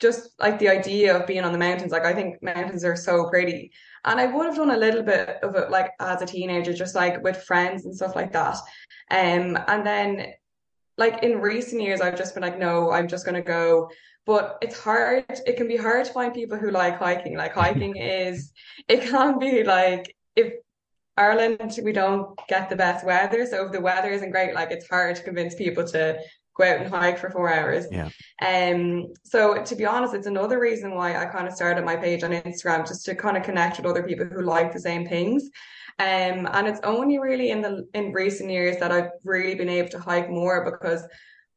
just like the idea of being on the mountains. Like I think mountains are so pretty. And I would have done a little bit of it like as a teenager, just like with friends and stuff like that. Um, and then like in recent years, I've just been like, no, I'm just gonna go. But it's hard. It can be hard to find people who like hiking. Like [laughs] hiking is, it can be like if Ireland, we don't get the best weather. So if the weather isn't great, like it's hard to convince people to go out and hike for four hours. Yeah. Um. So to be honest, it's another reason why I kind of started my page on Instagram just to kind of connect with other people who like the same things. Um. And it's only really in the in recent years that I've really been able to hike more because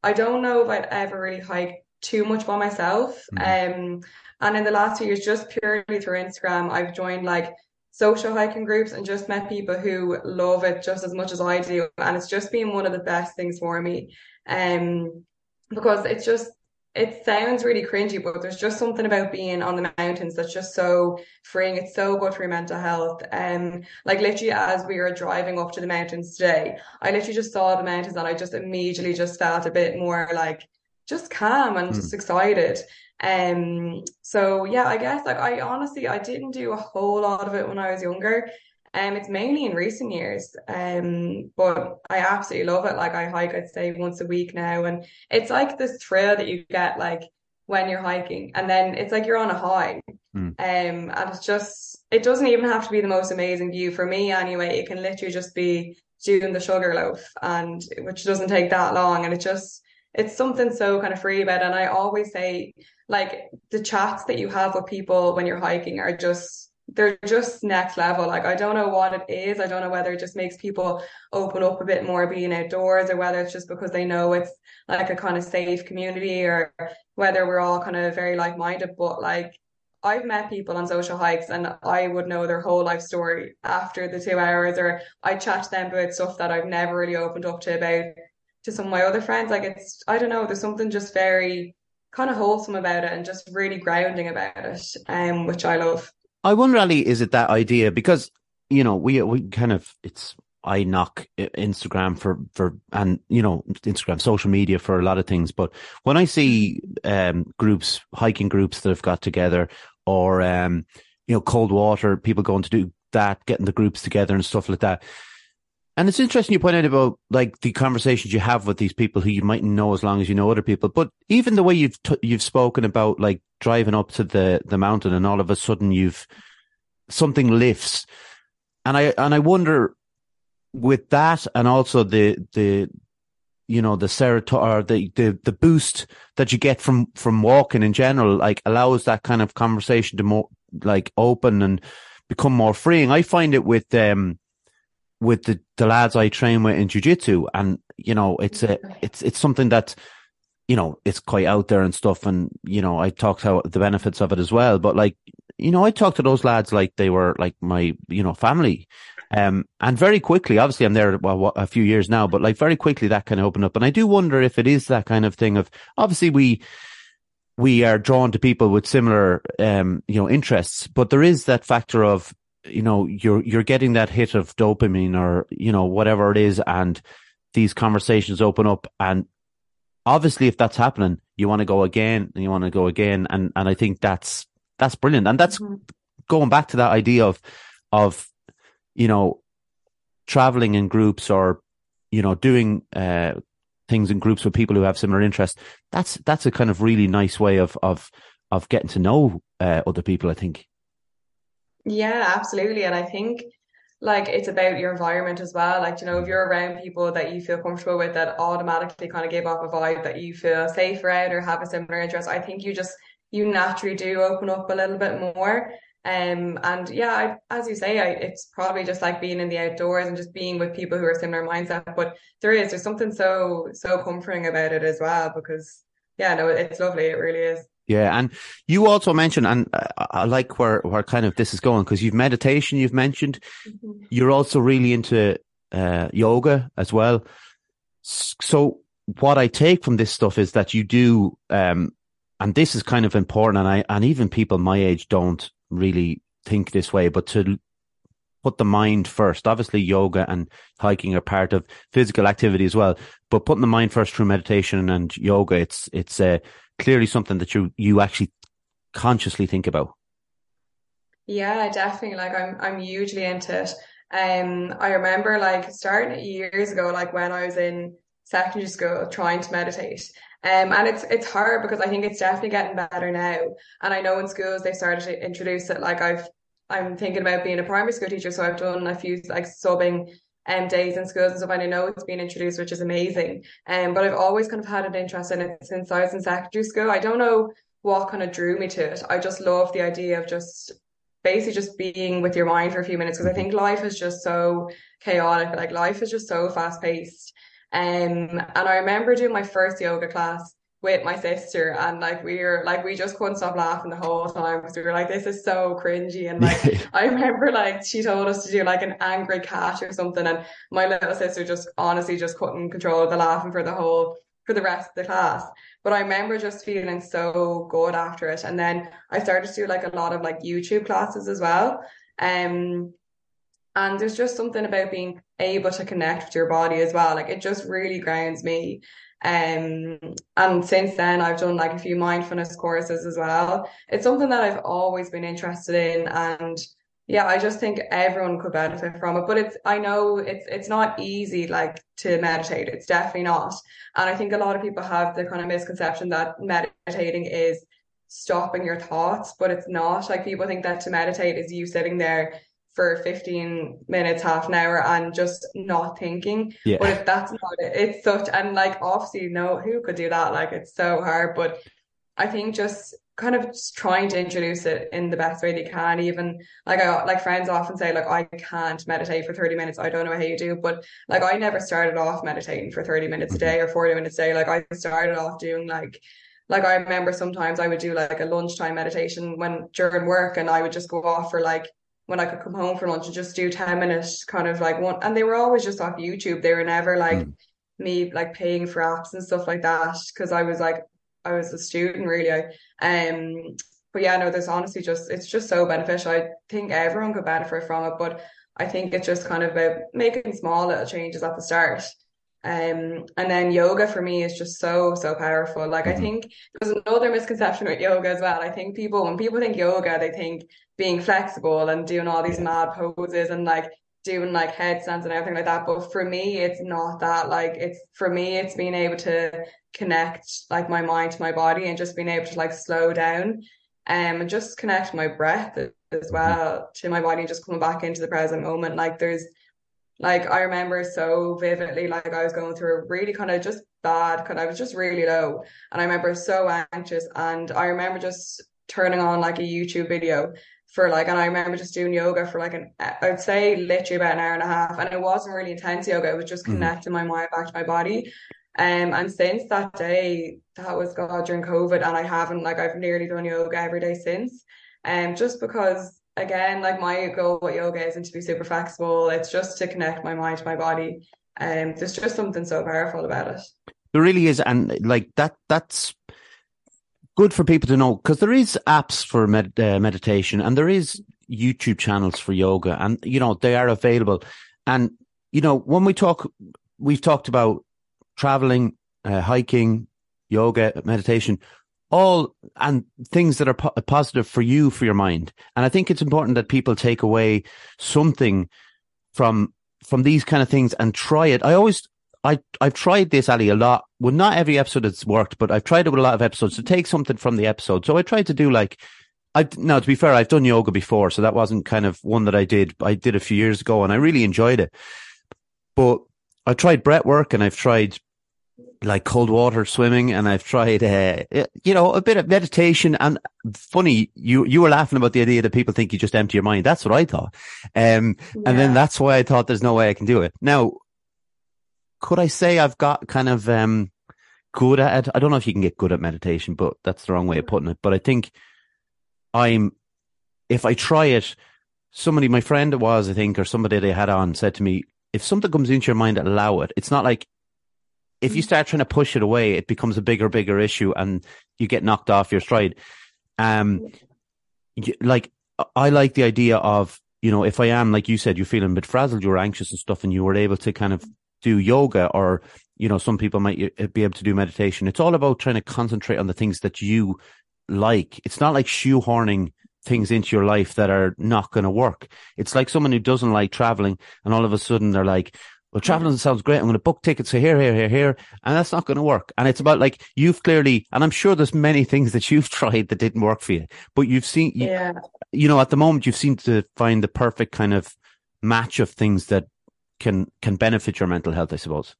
I don't know if I'd ever really hike too much by myself. Mm-hmm. Um. And in the last few years, just purely through Instagram, I've joined like social hiking groups and just met people who love it just as much as I do. And it's just been one of the best things for me. Um, because it's just it sounds really cringy, but there's just something about being on the mountains that's just so freeing. It's so good for your mental health. Um, like literally as we were driving up to the mountains today, I literally just saw the mountains and I just immediately just felt a bit more like just calm and mm. just excited. Um, so yeah, I guess like I honestly I didn't do a whole lot of it when I was younger. Um, it's mainly in recent years. Um, but I absolutely love it. Like I hike, I'd say once a week now, and it's like this thrill that you get like when you're hiking, and then it's like you're on a high. Mm. Um, and it's just it doesn't even have to be the most amazing view for me anyway. It can literally just be doing the sugar loaf, and which doesn't take that long, and it just it's something so kind of free about. It. And I always say like the chats that you have with people when you're hiking are just they're just next level. Like I don't know what it is. I don't know whether it just makes people open up a bit more being outdoors or whether it's just because they know it's like a kind of safe community or whether we're all kind of very like minded. But like I've met people on social hikes and I would know their whole life story after the two hours or I chat to them about stuff that I've never really opened up to about to some of my other friends. Like it's I don't know, there's something just very kind of wholesome about it and just really grounding about it, um, which I love. I wonder, Ali, is it that idea? Because, you know, we, we kind of, it's, I knock Instagram for, for, and, you know, Instagram, social media for a lot of things. But when I see, um, groups, hiking groups that have got together or, um, you know, cold water, people going to do that, getting the groups together and stuff like that. And it's interesting you point out about like the conversations you have with these people who you mightn't know as long as you know other people. But even the way you've t- you've spoken about like driving up to the the mountain and all of a sudden you've something lifts, and I and I wonder with that and also the the you know the serotonin or the, the the boost that you get from from walking in general like allows that kind of conversation to more like open and become more freeing. I find it with um with the, the lads I train with in jujitsu. And, you know, it's a, it's, it's something that, you know, it's quite out there and stuff. And, you know, I talked about the benefits of it as well. But like, you know, I talk to those lads like they were like my, you know, family. Um, and very quickly, obviously I'm there, well, a few years now, but like very quickly that kind of opened up. And I do wonder if it is that kind of thing of, obviously we, we are drawn to people with similar, um, you know, interests, but there is that factor of, you know, you're, you're getting that hit of dopamine or, you know, whatever it is. And these conversations open up. And obviously, if that's happening, you want to go again and you want to go again. And, and I think that's, that's brilliant. And that's mm-hmm. going back to that idea of, of, you know, traveling in groups or, you know, doing, uh, things in groups with people who have similar interests. That's that's a kind of really nice way of of of getting to know uh, other people. I think. Yeah, absolutely, and I think like it's about your environment as well. Like you know, if you're around people that you feel comfortable with, that automatically kind of give off a vibe that you feel safe around or have a similar interest. I think you just you naturally do open up a little bit more. Um, and yeah, I, as you say, I, it's probably just like being in the outdoors and just being with people who are similar mindset. But there is, there's something so, so comforting about it as well, because yeah, no, it's lovely. It really is. Yeah, and you also mentioned, and I like where where kind of this is going because you've meditation, you've mentioned, mm-hmm. you're also really into uh, yoga as well. So what I take from this stuff is that you do, um, and this is kind of important, and I and even people my age don't really think this way, but to put the mind first. Obviously, yoga and hiking are part of physical activity as well, but putting the mind first through meditation and yoga, it's it's uh, clearly something that you you actually consciously think about. Yeah, definitely. Like I'm I'm hugely into it. Um, I remember like starting years ago, like when I was in secondary school, trying to meditate, um, and it's it's hard because I think it's definitely getting better now. And I know in schools they started to introduce it. Like I've I'm thinking about being a primary school teacher, so I've done a few like subbing um days in schools and stuff. And I know it's been introduced, which is amazing. Um, but I've always kind of had an interest in it since I was in secondary school. I don't know what kind of drew me to it. I just love the idea of just basically just being with your mind for a few minutes because I think life is just so chaotic. Like life is just so fast paced. Um, and I remember doing my first yoga class with my sister and like we were like we just couldn't stop laughing the whole time because we were like this is so cringy and like [laughs] I remember like she told us to do like an angry cat or something and my little sister just honestly just couldn't control the laughing for the whole for the rest of the class but I remember just feeling so good after it and then I started to do like a lot of like YouTube classes as well um and there's just something about being able to connect with your body as well. Like it just really grounds me. Um, and since then, I've done like a few mindfulness courses as well. It's something that I've always been interested in, and yeah, I just think everyone could benefit from it. But it's I know it's it's not easy like to meditate. It's definitely not, and I think a lot of people have the kind of misconception that meditating is stopping your thoughts, but it's not. Like people think that to meditate is you sitting there for 15 minutes, half an hour and just not thinking. Yeah. But if that's not it, it's such, and like obviously, no, who could do that? Like it's so hard. But I think just kind of just trying to introduce it in the best way they can. Even like I like friends often say, like, I can't meditate for 30 minutes. I don't know how you do. But like I never started off meditating for 30 minutes a mm-hmm. day or 40 minutes a day. Like I started off doing like like I remember sometimes I would do like a lunchtime meditation when during work and I would just go off for like when I could come home for lunch and just do 10 minutes kind of like one and they were always just off YouTube. They were never like mm. me like paying for apps and stuff like that because I was like I was a student really. Um but yeah, no, there's honestly just it's just so beneficial. I think everyone could benefit from it, but I think it's just kind of about making small little changes at the start. Um, and then yoga for me is just so, so powerful. Like, mm-hmm. I think there's another misconception with yoga as well. I think people, when people think yoga, they think being flexible and doing all these mad poses and like doing like headstands and everything like that. But for me, it's not that. Like, it's for me, it's being able to connect like my mind to my body and just being able to like slow down um, and just connect my breath as mm-hmm. well to my body and just coming back into the present moment. Like, there's, like I remember so vividly, like I was going through a really kind of just bad, kind of, I was just really low. And I remember so anxious. And I remember just turning on like a YouTube video for like, and I remember just doing yoga for like an, I'd say literally about an hour and a half. And it wasn't really intense yoga. It was just mm-hmm. connecting mm-hmm. my mind back to my body. Um, and since that day, that was God during COVID, and I haven't like I've nearly done yoga every day since. And um, just because again, like my goal with yoga isn't to be super flexible. It's just to connect my mind to my body. And um, there's just something so powerful about it. There really is, and like that. That's good for people to know because there is apps for med- uh, meditation and there is YouTube channels for yoga, and you know they are available. And you know when we talk, we've talked about traveling, uh, hiking, yoga, meditation all and things that are po- positive for you for your mind and i think it's important that people take away something from from these kind of things and try it i always i i've tried this ali a lot well not every episode has worked but i've tried it with a lot of episodes to take something from the episode so i tried to do like I now to be fair, I've done yoga before, so that wasn't kind of one that I did. I did a few years ago, and I really enjoyed it. But I tried breath work, and I've tried like cold water swimming and I've tried, uh, you know, a bit of meditation and funny, you, you were laughing about the idea that people think you just empty your mind. That's what I thought. Um, yeah. and then that's why I thought there's no way I can do it. Now, could I say I've got kind of, um, good at it? I don't know if you can get good at meditation, but that's the wrong way of putting it. But I think I'm, if I try it, somebody, my friend it was, I think, or somebody they had on said to me, if something comes into your mind, allow it. It's not like if you start trying to push it away, it becomes a bigger, bigger issue and you get knocked off your stride. Um, like I like the idea of, you know, if I am, like you said, you're feeling a bit frazzled, you're anxious and stuff, and you were able to kind of do yoga or, you know, some people might be able to do meditation. It's all about trying to concentrate on the things that you like. It's not like shoehorning things into your life that are not going to work. It's like someone who doesn't like traveling and all of a sudden they're like, well, traveling sounds great. I'm going to book tickets to here, here, here, here. And that's not going to work. And it's about like, you've clearly, and I'm sure there's many [laughs] things that you've tried that didn't work for you, but you've seen, yeah. you, you know, at the moment, you've seemed to find the perfect kind of match of things that can, can benefit your mental health, I suppose.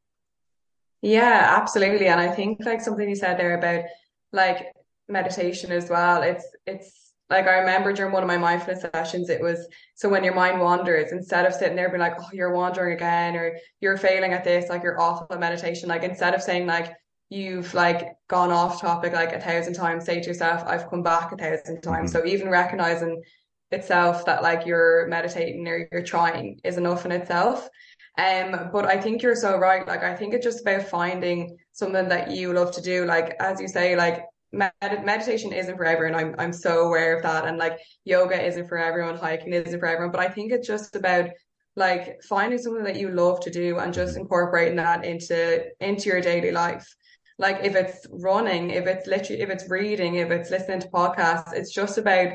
Yeah, absolutely. And I think like something you said there about like meditation as well. It's, it's, like I remember during one of my mindfulness sessions, it was so when your mind wanders, instead of sitting there being like, oh, you're wandering again, or you're failing at this, like you're awful at meditation, like instead of saying like you've like gone off topic like a thousand times, say to yourself, I've come back a thousand times. Mm-hmm. So even recognizing itself that like you're meditating or you're trying is enough in itself. Um, but I think you're so right. Like I think it's just about finding something that you love to do. Like as you say, like med- meditation isn't for everyone. I'm I'm so aware of that. And like yoga isn't for everyone, hiking isn't for everyone. But I think it's just about like finding something that you love to do and just incorporating that into into your daily life. Like if it's running, if it's literally if it's reading, if it's listening to podcasts, it's just about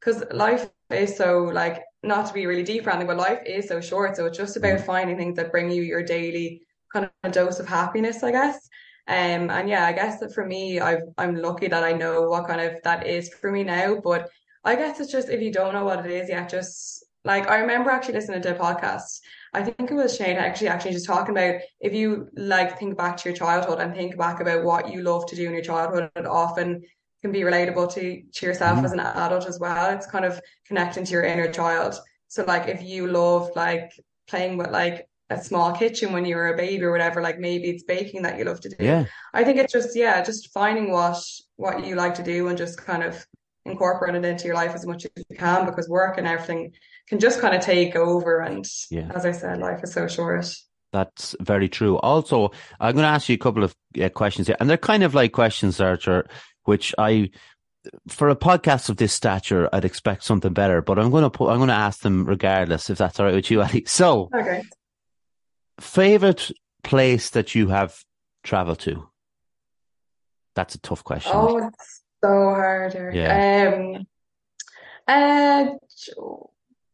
because life is so like not to be really deep around but life is so short. So it's just about mm. finding things that bring you your daily kind of dose of happiness, I guess. Um, and yeah, I guess that for me, I've, I'm lucky that I know what kind of that is for me now. But I guess it's just if you don't know what it is yet, just like I remember actually listening to a podcast. I think it was Shane actually actually just talking about if you like think back to your childhood and think back about what you love to do in your childhood, it often can be relatable to to yourself mm-hmm. as an adult as well. It's kind of connecting to your inner child. So like if you love like playing with like a small kitchen when you were a baby or whatever like maybe it's baking that you love to do. Yeah. I think it's just yeah just finding what what you like to do and just kind of incorporate it into your life as much as you can because work and everything can just kind of take over and yeah. as i said life is so short. That's very true. Also i'm going to ask you a couple of uh, questions here and they're kind of like questions archer which i for a podcast of this stature, I'd expect something better, but I'm going to put, I'm going to ask them regardless if that's all right with you, Ali. So, okay favorite place that you have traveled to? That's a tough question. Oh, it's so hard. Yeah. Um, uh,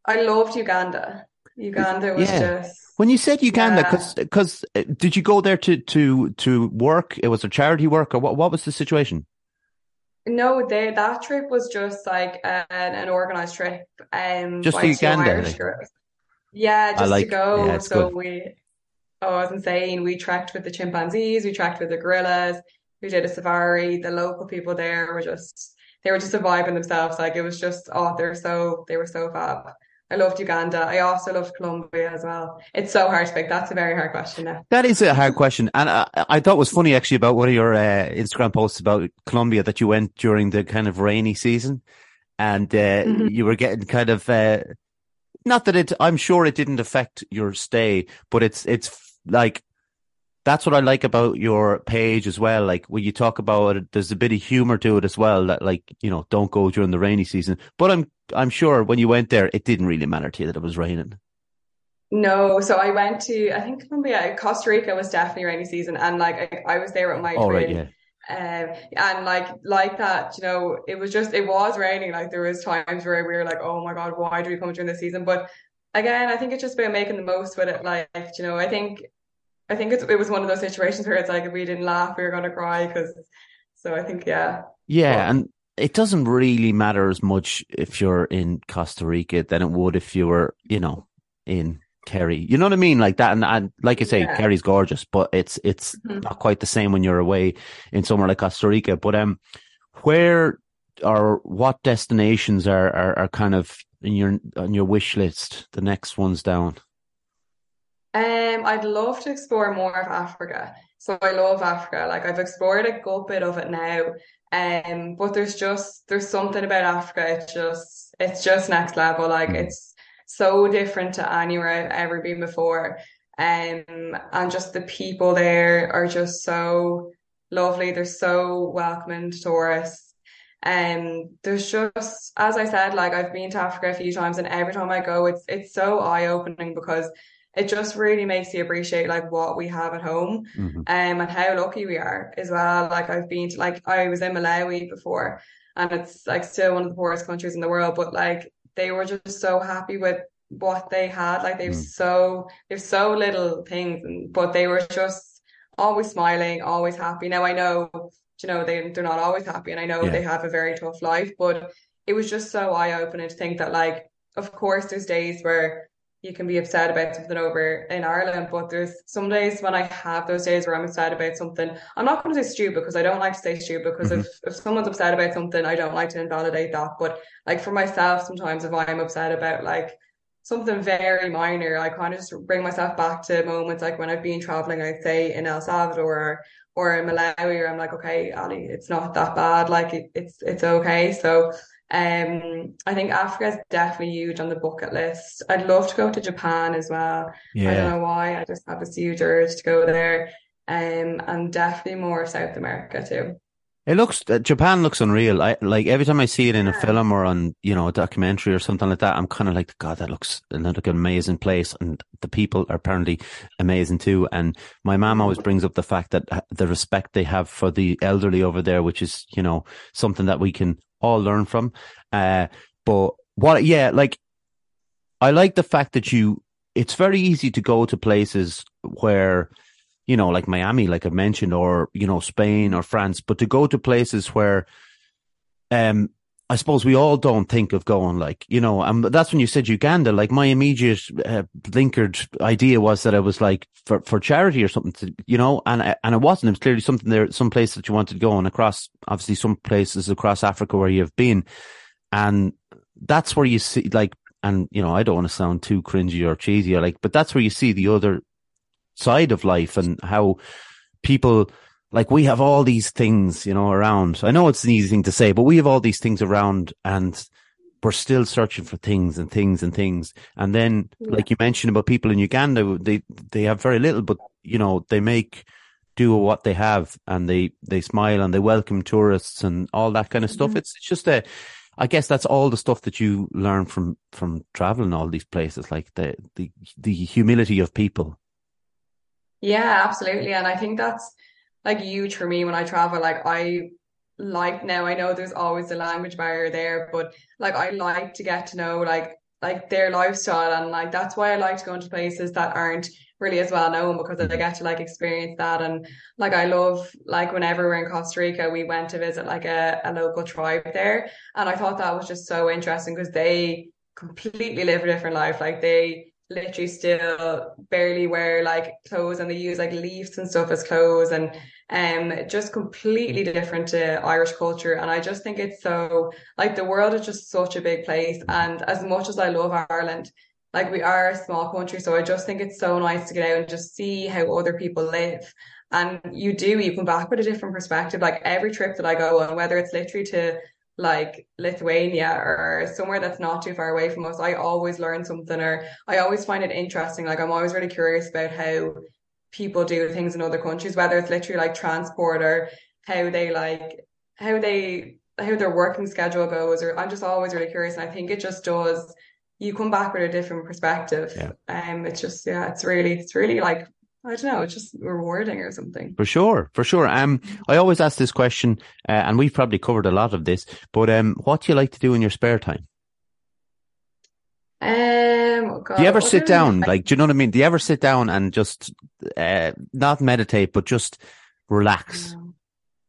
I loved Uganda. Uganda was yeah. just. When you said Uganda, because yeah. because uh, did you go there to to to work? It was a charity work, or what? What was the situation? No, they, that trip was just like an, an organized trip. Um, just to Uganda. Like. Yeah, just like, to go. Yeah, so good. we oh, it was insane. We trekked with the chimpanzees, we trekked with the gorillas, we did a safari. The local people there were just they were just surviving themselves. Like it was just oh, they're so they were so fab. I loved Uganda. I also loved Colombia as well. It's so hard to pick. That's a very hard question now. That is a hard question. And I, I thought it was funny actually about one of your uh, Instagram posts about Colombia that you went during the kind of rainy season. and uh, mm-hmm. you were getting kind of uh, not that it. I'm sure it didn't affect your stay, but it's it's like that's what I like about your page as well. Like when you talk about it, there's a bit of humor to it as well. That like you know, don't go during the rainy season. But I'm I'm sure when you went there, it didn't really matter to you that it was raining. No, so I went to I think Colombia, Costa Rica was definitely rainy season, and like I, I was there with my oh. Right, yeah. Um, and like like that, you know, it was just it was raining. Like there was times where we were like, oh my god, why do we come during the season? But again, I think it's just about making the most with it. Like you know, I think I think it was one of those situations where it's like if we didn't laugh, we were going to cry because. So I think yeah. Yeah, but, and it doesn't really matter as much if you're in Costa Rica than it would if you were, you know, in Kerry. You know what I mean? Like that, and, and like I say, yeah. Kerry's gorgeous, but it's it's mm-hmm. not quite the same when you're away in somewhere like Costa Rica. But um, where or what destinations are, are are kind of in your on your wish list? The next ones down. Um, I'd love to explore more of Africa. So I love Africa. Like I've explored a good bit of it now. Um, but there's just there's something about Africa. It's just it's just next level. Like mm. it's so different to anywhere I've ever been before. Um, and just the people there are just so lovely. They're so welcoming to tourists. And um, there's just, as I said, like I've been to Africa a few times, and every time I go, it's it's so eye opening because it just really makes you appreciate like what we have at home mm-hmm. um, and how lucky we are as well. Like I've been to like I was in Malawi before and it's like still one of the poorest countries in the world, but like they were just so happy with what they had. Like they've mm. so they've so little things but they were just always smiling, always happy. Now I know you know they they're not always happy and I know yeah. they have a very tough life, but it was just so eye opening to think that like of course there's days where you can be upset about something over in Ireland, but there's some days when I have those days where I'm upset about something. I'm not going to say stupid because I don't like to say stupid because mm-hmm. if, if someone's upset about something, I don't like to invalidate that. But like for myself, sometimes if I'm upset about like something very minor, I kind of just bring myself back to moments like when I've been traveling, I'd say in El Salvador or, or in Malawi, where I'm like, okay, Ali, it's not that bad. Like it, it's, it's okay. So um, I think Africa is definitely huge on the bucket list. I'd love to go to Japan as well. Yeah. I don't know why. I just have this huge urge to go there. Um, and definitely more South America too. It looks uh, Japan looks unreal. I like every time I see it in a film or on you know a documentary or something like that. I'm kind of like, God, that looks like an amazing place, and the people are apparently amazing too. And my mom always brings up the fact that uh, the respect they have for the elderly over there, which is you know something that we can all learn from. Uh, but what, yeah, like I like the fact that you. It's very easy to go to places where you know, like Miami, like I mentioned, or, you know, Spain or France, but to go to places where, um, I suppose we all don't think of going like, you know, and that's when you said Uganda, like my immediate uh, linkered idea was that I was like for, for charity or something to, you know, and, and it wasn't. It was clearly something there, some place that you wanted to go and across, obviously some places across Africa where you've been. And that's where you see like, and you know, I don't want to sound too cringy or cheesy or like, but that's where you see the other side of life and how people like we have all these things, you know, around. I know it's an easy thing to say, but we have all these things around and we're still searching for things and things and things. And then, yeah. like you mentioned about people in Uganda, they, they have very little, but you know, they make do what they have and they, they smile and they welcome tourists and all that kind of stuff. Mm-hmm. It's, it's just a, I guess that's all the stuff that you learn from, from traveling all these places, like the, the, the humility of people. Yeah, absolutely. And I think that's like huge for me when I travel. Like I like now I know there's always a language barrier there, but like I like to get to know like like their lifestyle and like that's why I like to go into places that aren't really as well known because I get to like experience that and like I love like whenever we're in Costa Rica we went to visit like a, a local tribe there and I thought that was just so interesting because they completely live a different life like they literally still barely wear like clothes and they use like leaves and stuff as clothes and um just completely different to Irish culture. And I just think it's so like the world is just such a big place. And as much as I love Ireland like we are a small country. So I just think it's so nice to get out and just see how other people live. And you do you come back with a different perspective. Like every trip that I go on whether it's literally to like Lithuania or somewhere that's not too far away from us, I always learn something or I always find it interesting. Like I'm always really curious about how people do things in other countries, whether it's literally like transport or how they like how they how their working schedule goes or I'm just always really curious and I think it just does you come back with a different perspective. Yeah. Um it's just yeah, it's really it's really like I don't know, it's just rewarding or something. For sure, for sure. Um, I always ask this question, uh, and we've probably covered a lot of this. But um, what do you like to do in your spare time? Um, oh God, do you ever sit I down? like? Do you know what I mean? Do you ever sit down and just uh, not meditate, but just relax?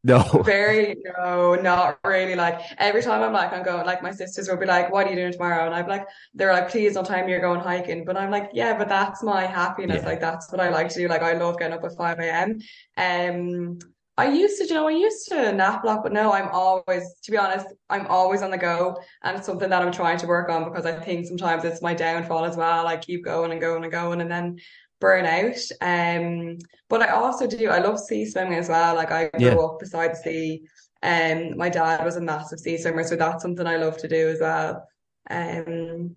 No. [laughs] Very no, not really. Like every time I'm like I'm going, like my sisters will be like, "What are you doing tomorrow?" And I'm like, they're like, "Please don't tell me you're going hiking." But I'm like, "Yeah, but that's my happiness. Yeah. Like that's what I like to do. Like I love getting up at five a.m. Um, I used to, you know, I used to nap a lot, but no, I'm always, to be honest, I'm always on the go, and it's something that I'm trying to work on because I think sometimes it's my downfall as well. I keep going and going and going, and then burn out. Um, but I also do, I love sea swimming as well. Like I grew up beside the sea. Um, my dad was a massive sea swimmer, so that's something I love to do as well. Um,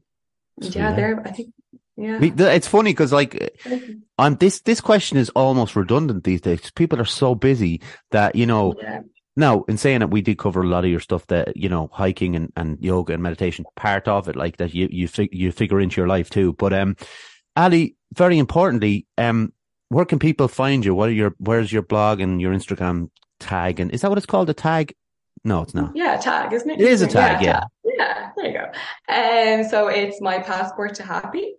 yeah, there, I think, yeah. It's funny because, like, on this this question is almost redundant these days. People are so busy that you know. Yeah. Now, in saying it, we did cover a lot of your stuff that you know, hiking and, and yoga and meditation, part of it, like that you you fig- you figure into your life too. But um, Ali, very importantly, um, where can people find you? What are your where's your blog and your Instagram tag? And is that what it's called? A tag? No, it's not. Yeah, tag, isn't it? It is a tag, yeah. tag. Yeah, there you go. Um, so it's my passport to happy.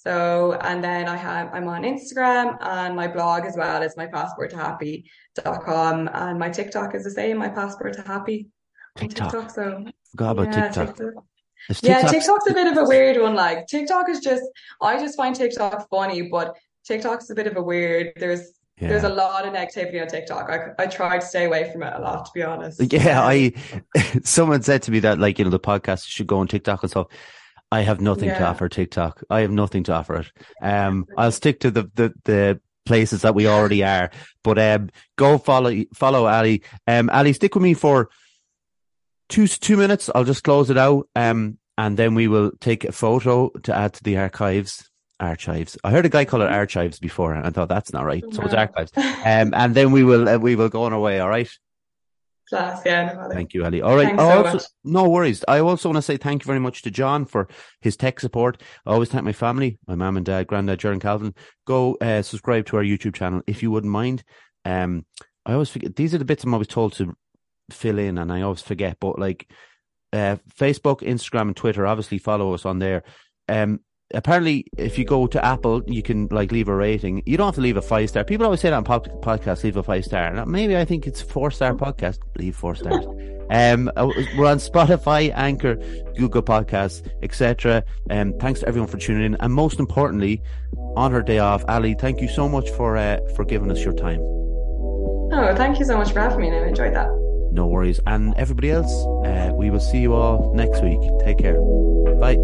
So, and then I have, I'm on Instagram and my blog as well is my passport to happy.com and my TikTok is the same, my passport to happy. on TikTok. so Forgot about yeah, TikTok. Is Yeah, TikTok's a bit of a weird one. Like TikTok is just, I just find TikTok funny, but TikTok's a bit of a weird, there's, there's a lot of negativity on TikTok. I, I try to stay away from it a lot, to be honest. Yeah, I [laughs] someone said to me that like you know the podcast should go on TikTok and stuff. I have nothing to offer TikTok. I have nothing to offer it. Um, I'll stick to the the, the places that we already are. But um, go follow follow Ali. Um, Ali, stick with me for two two minutes. I'll just close it out. Um, and then we will take a photo to add to the archives. Archives. I heard a guy call it archives before, and I thought that's not right. So it's archives. Um, and then we will uh, we will go on our way. All right. Class, yeah, no. Thank you, Ali. All right. Thanks so also, much. no worries. I also want to say thank you very much to John for his tech support. I always thank my family, my mum and dad, granddad, Jaron Calvin. Go uh, subscribe to our YouTube channel if you wouldn't mind. Um, I always forget these are the bits I'm always told to fill in, and I always forget. But like uh, Facebook, Instagram, and Twitter, obviously follow us on there. Um, apparently, if you go to Apple, you can like leave a rating. You don't have to leave a five star. People always say that on pod- podcasts, leave a five star. Now, maybe I think it's four star podcast. Leave four stars. [laughs] Um, uh, we're on Spotify, Anchor, Google Podcasts, etc. Um, thanks to everyone for tuning in, and most importantly, on her day off, Ali, thank you so much for uh, for giving us your time. Oh, thank you so much for having me. and I enjoyed that. No worries, and everybody else, uh, we will see you all next week. Take care. Bye.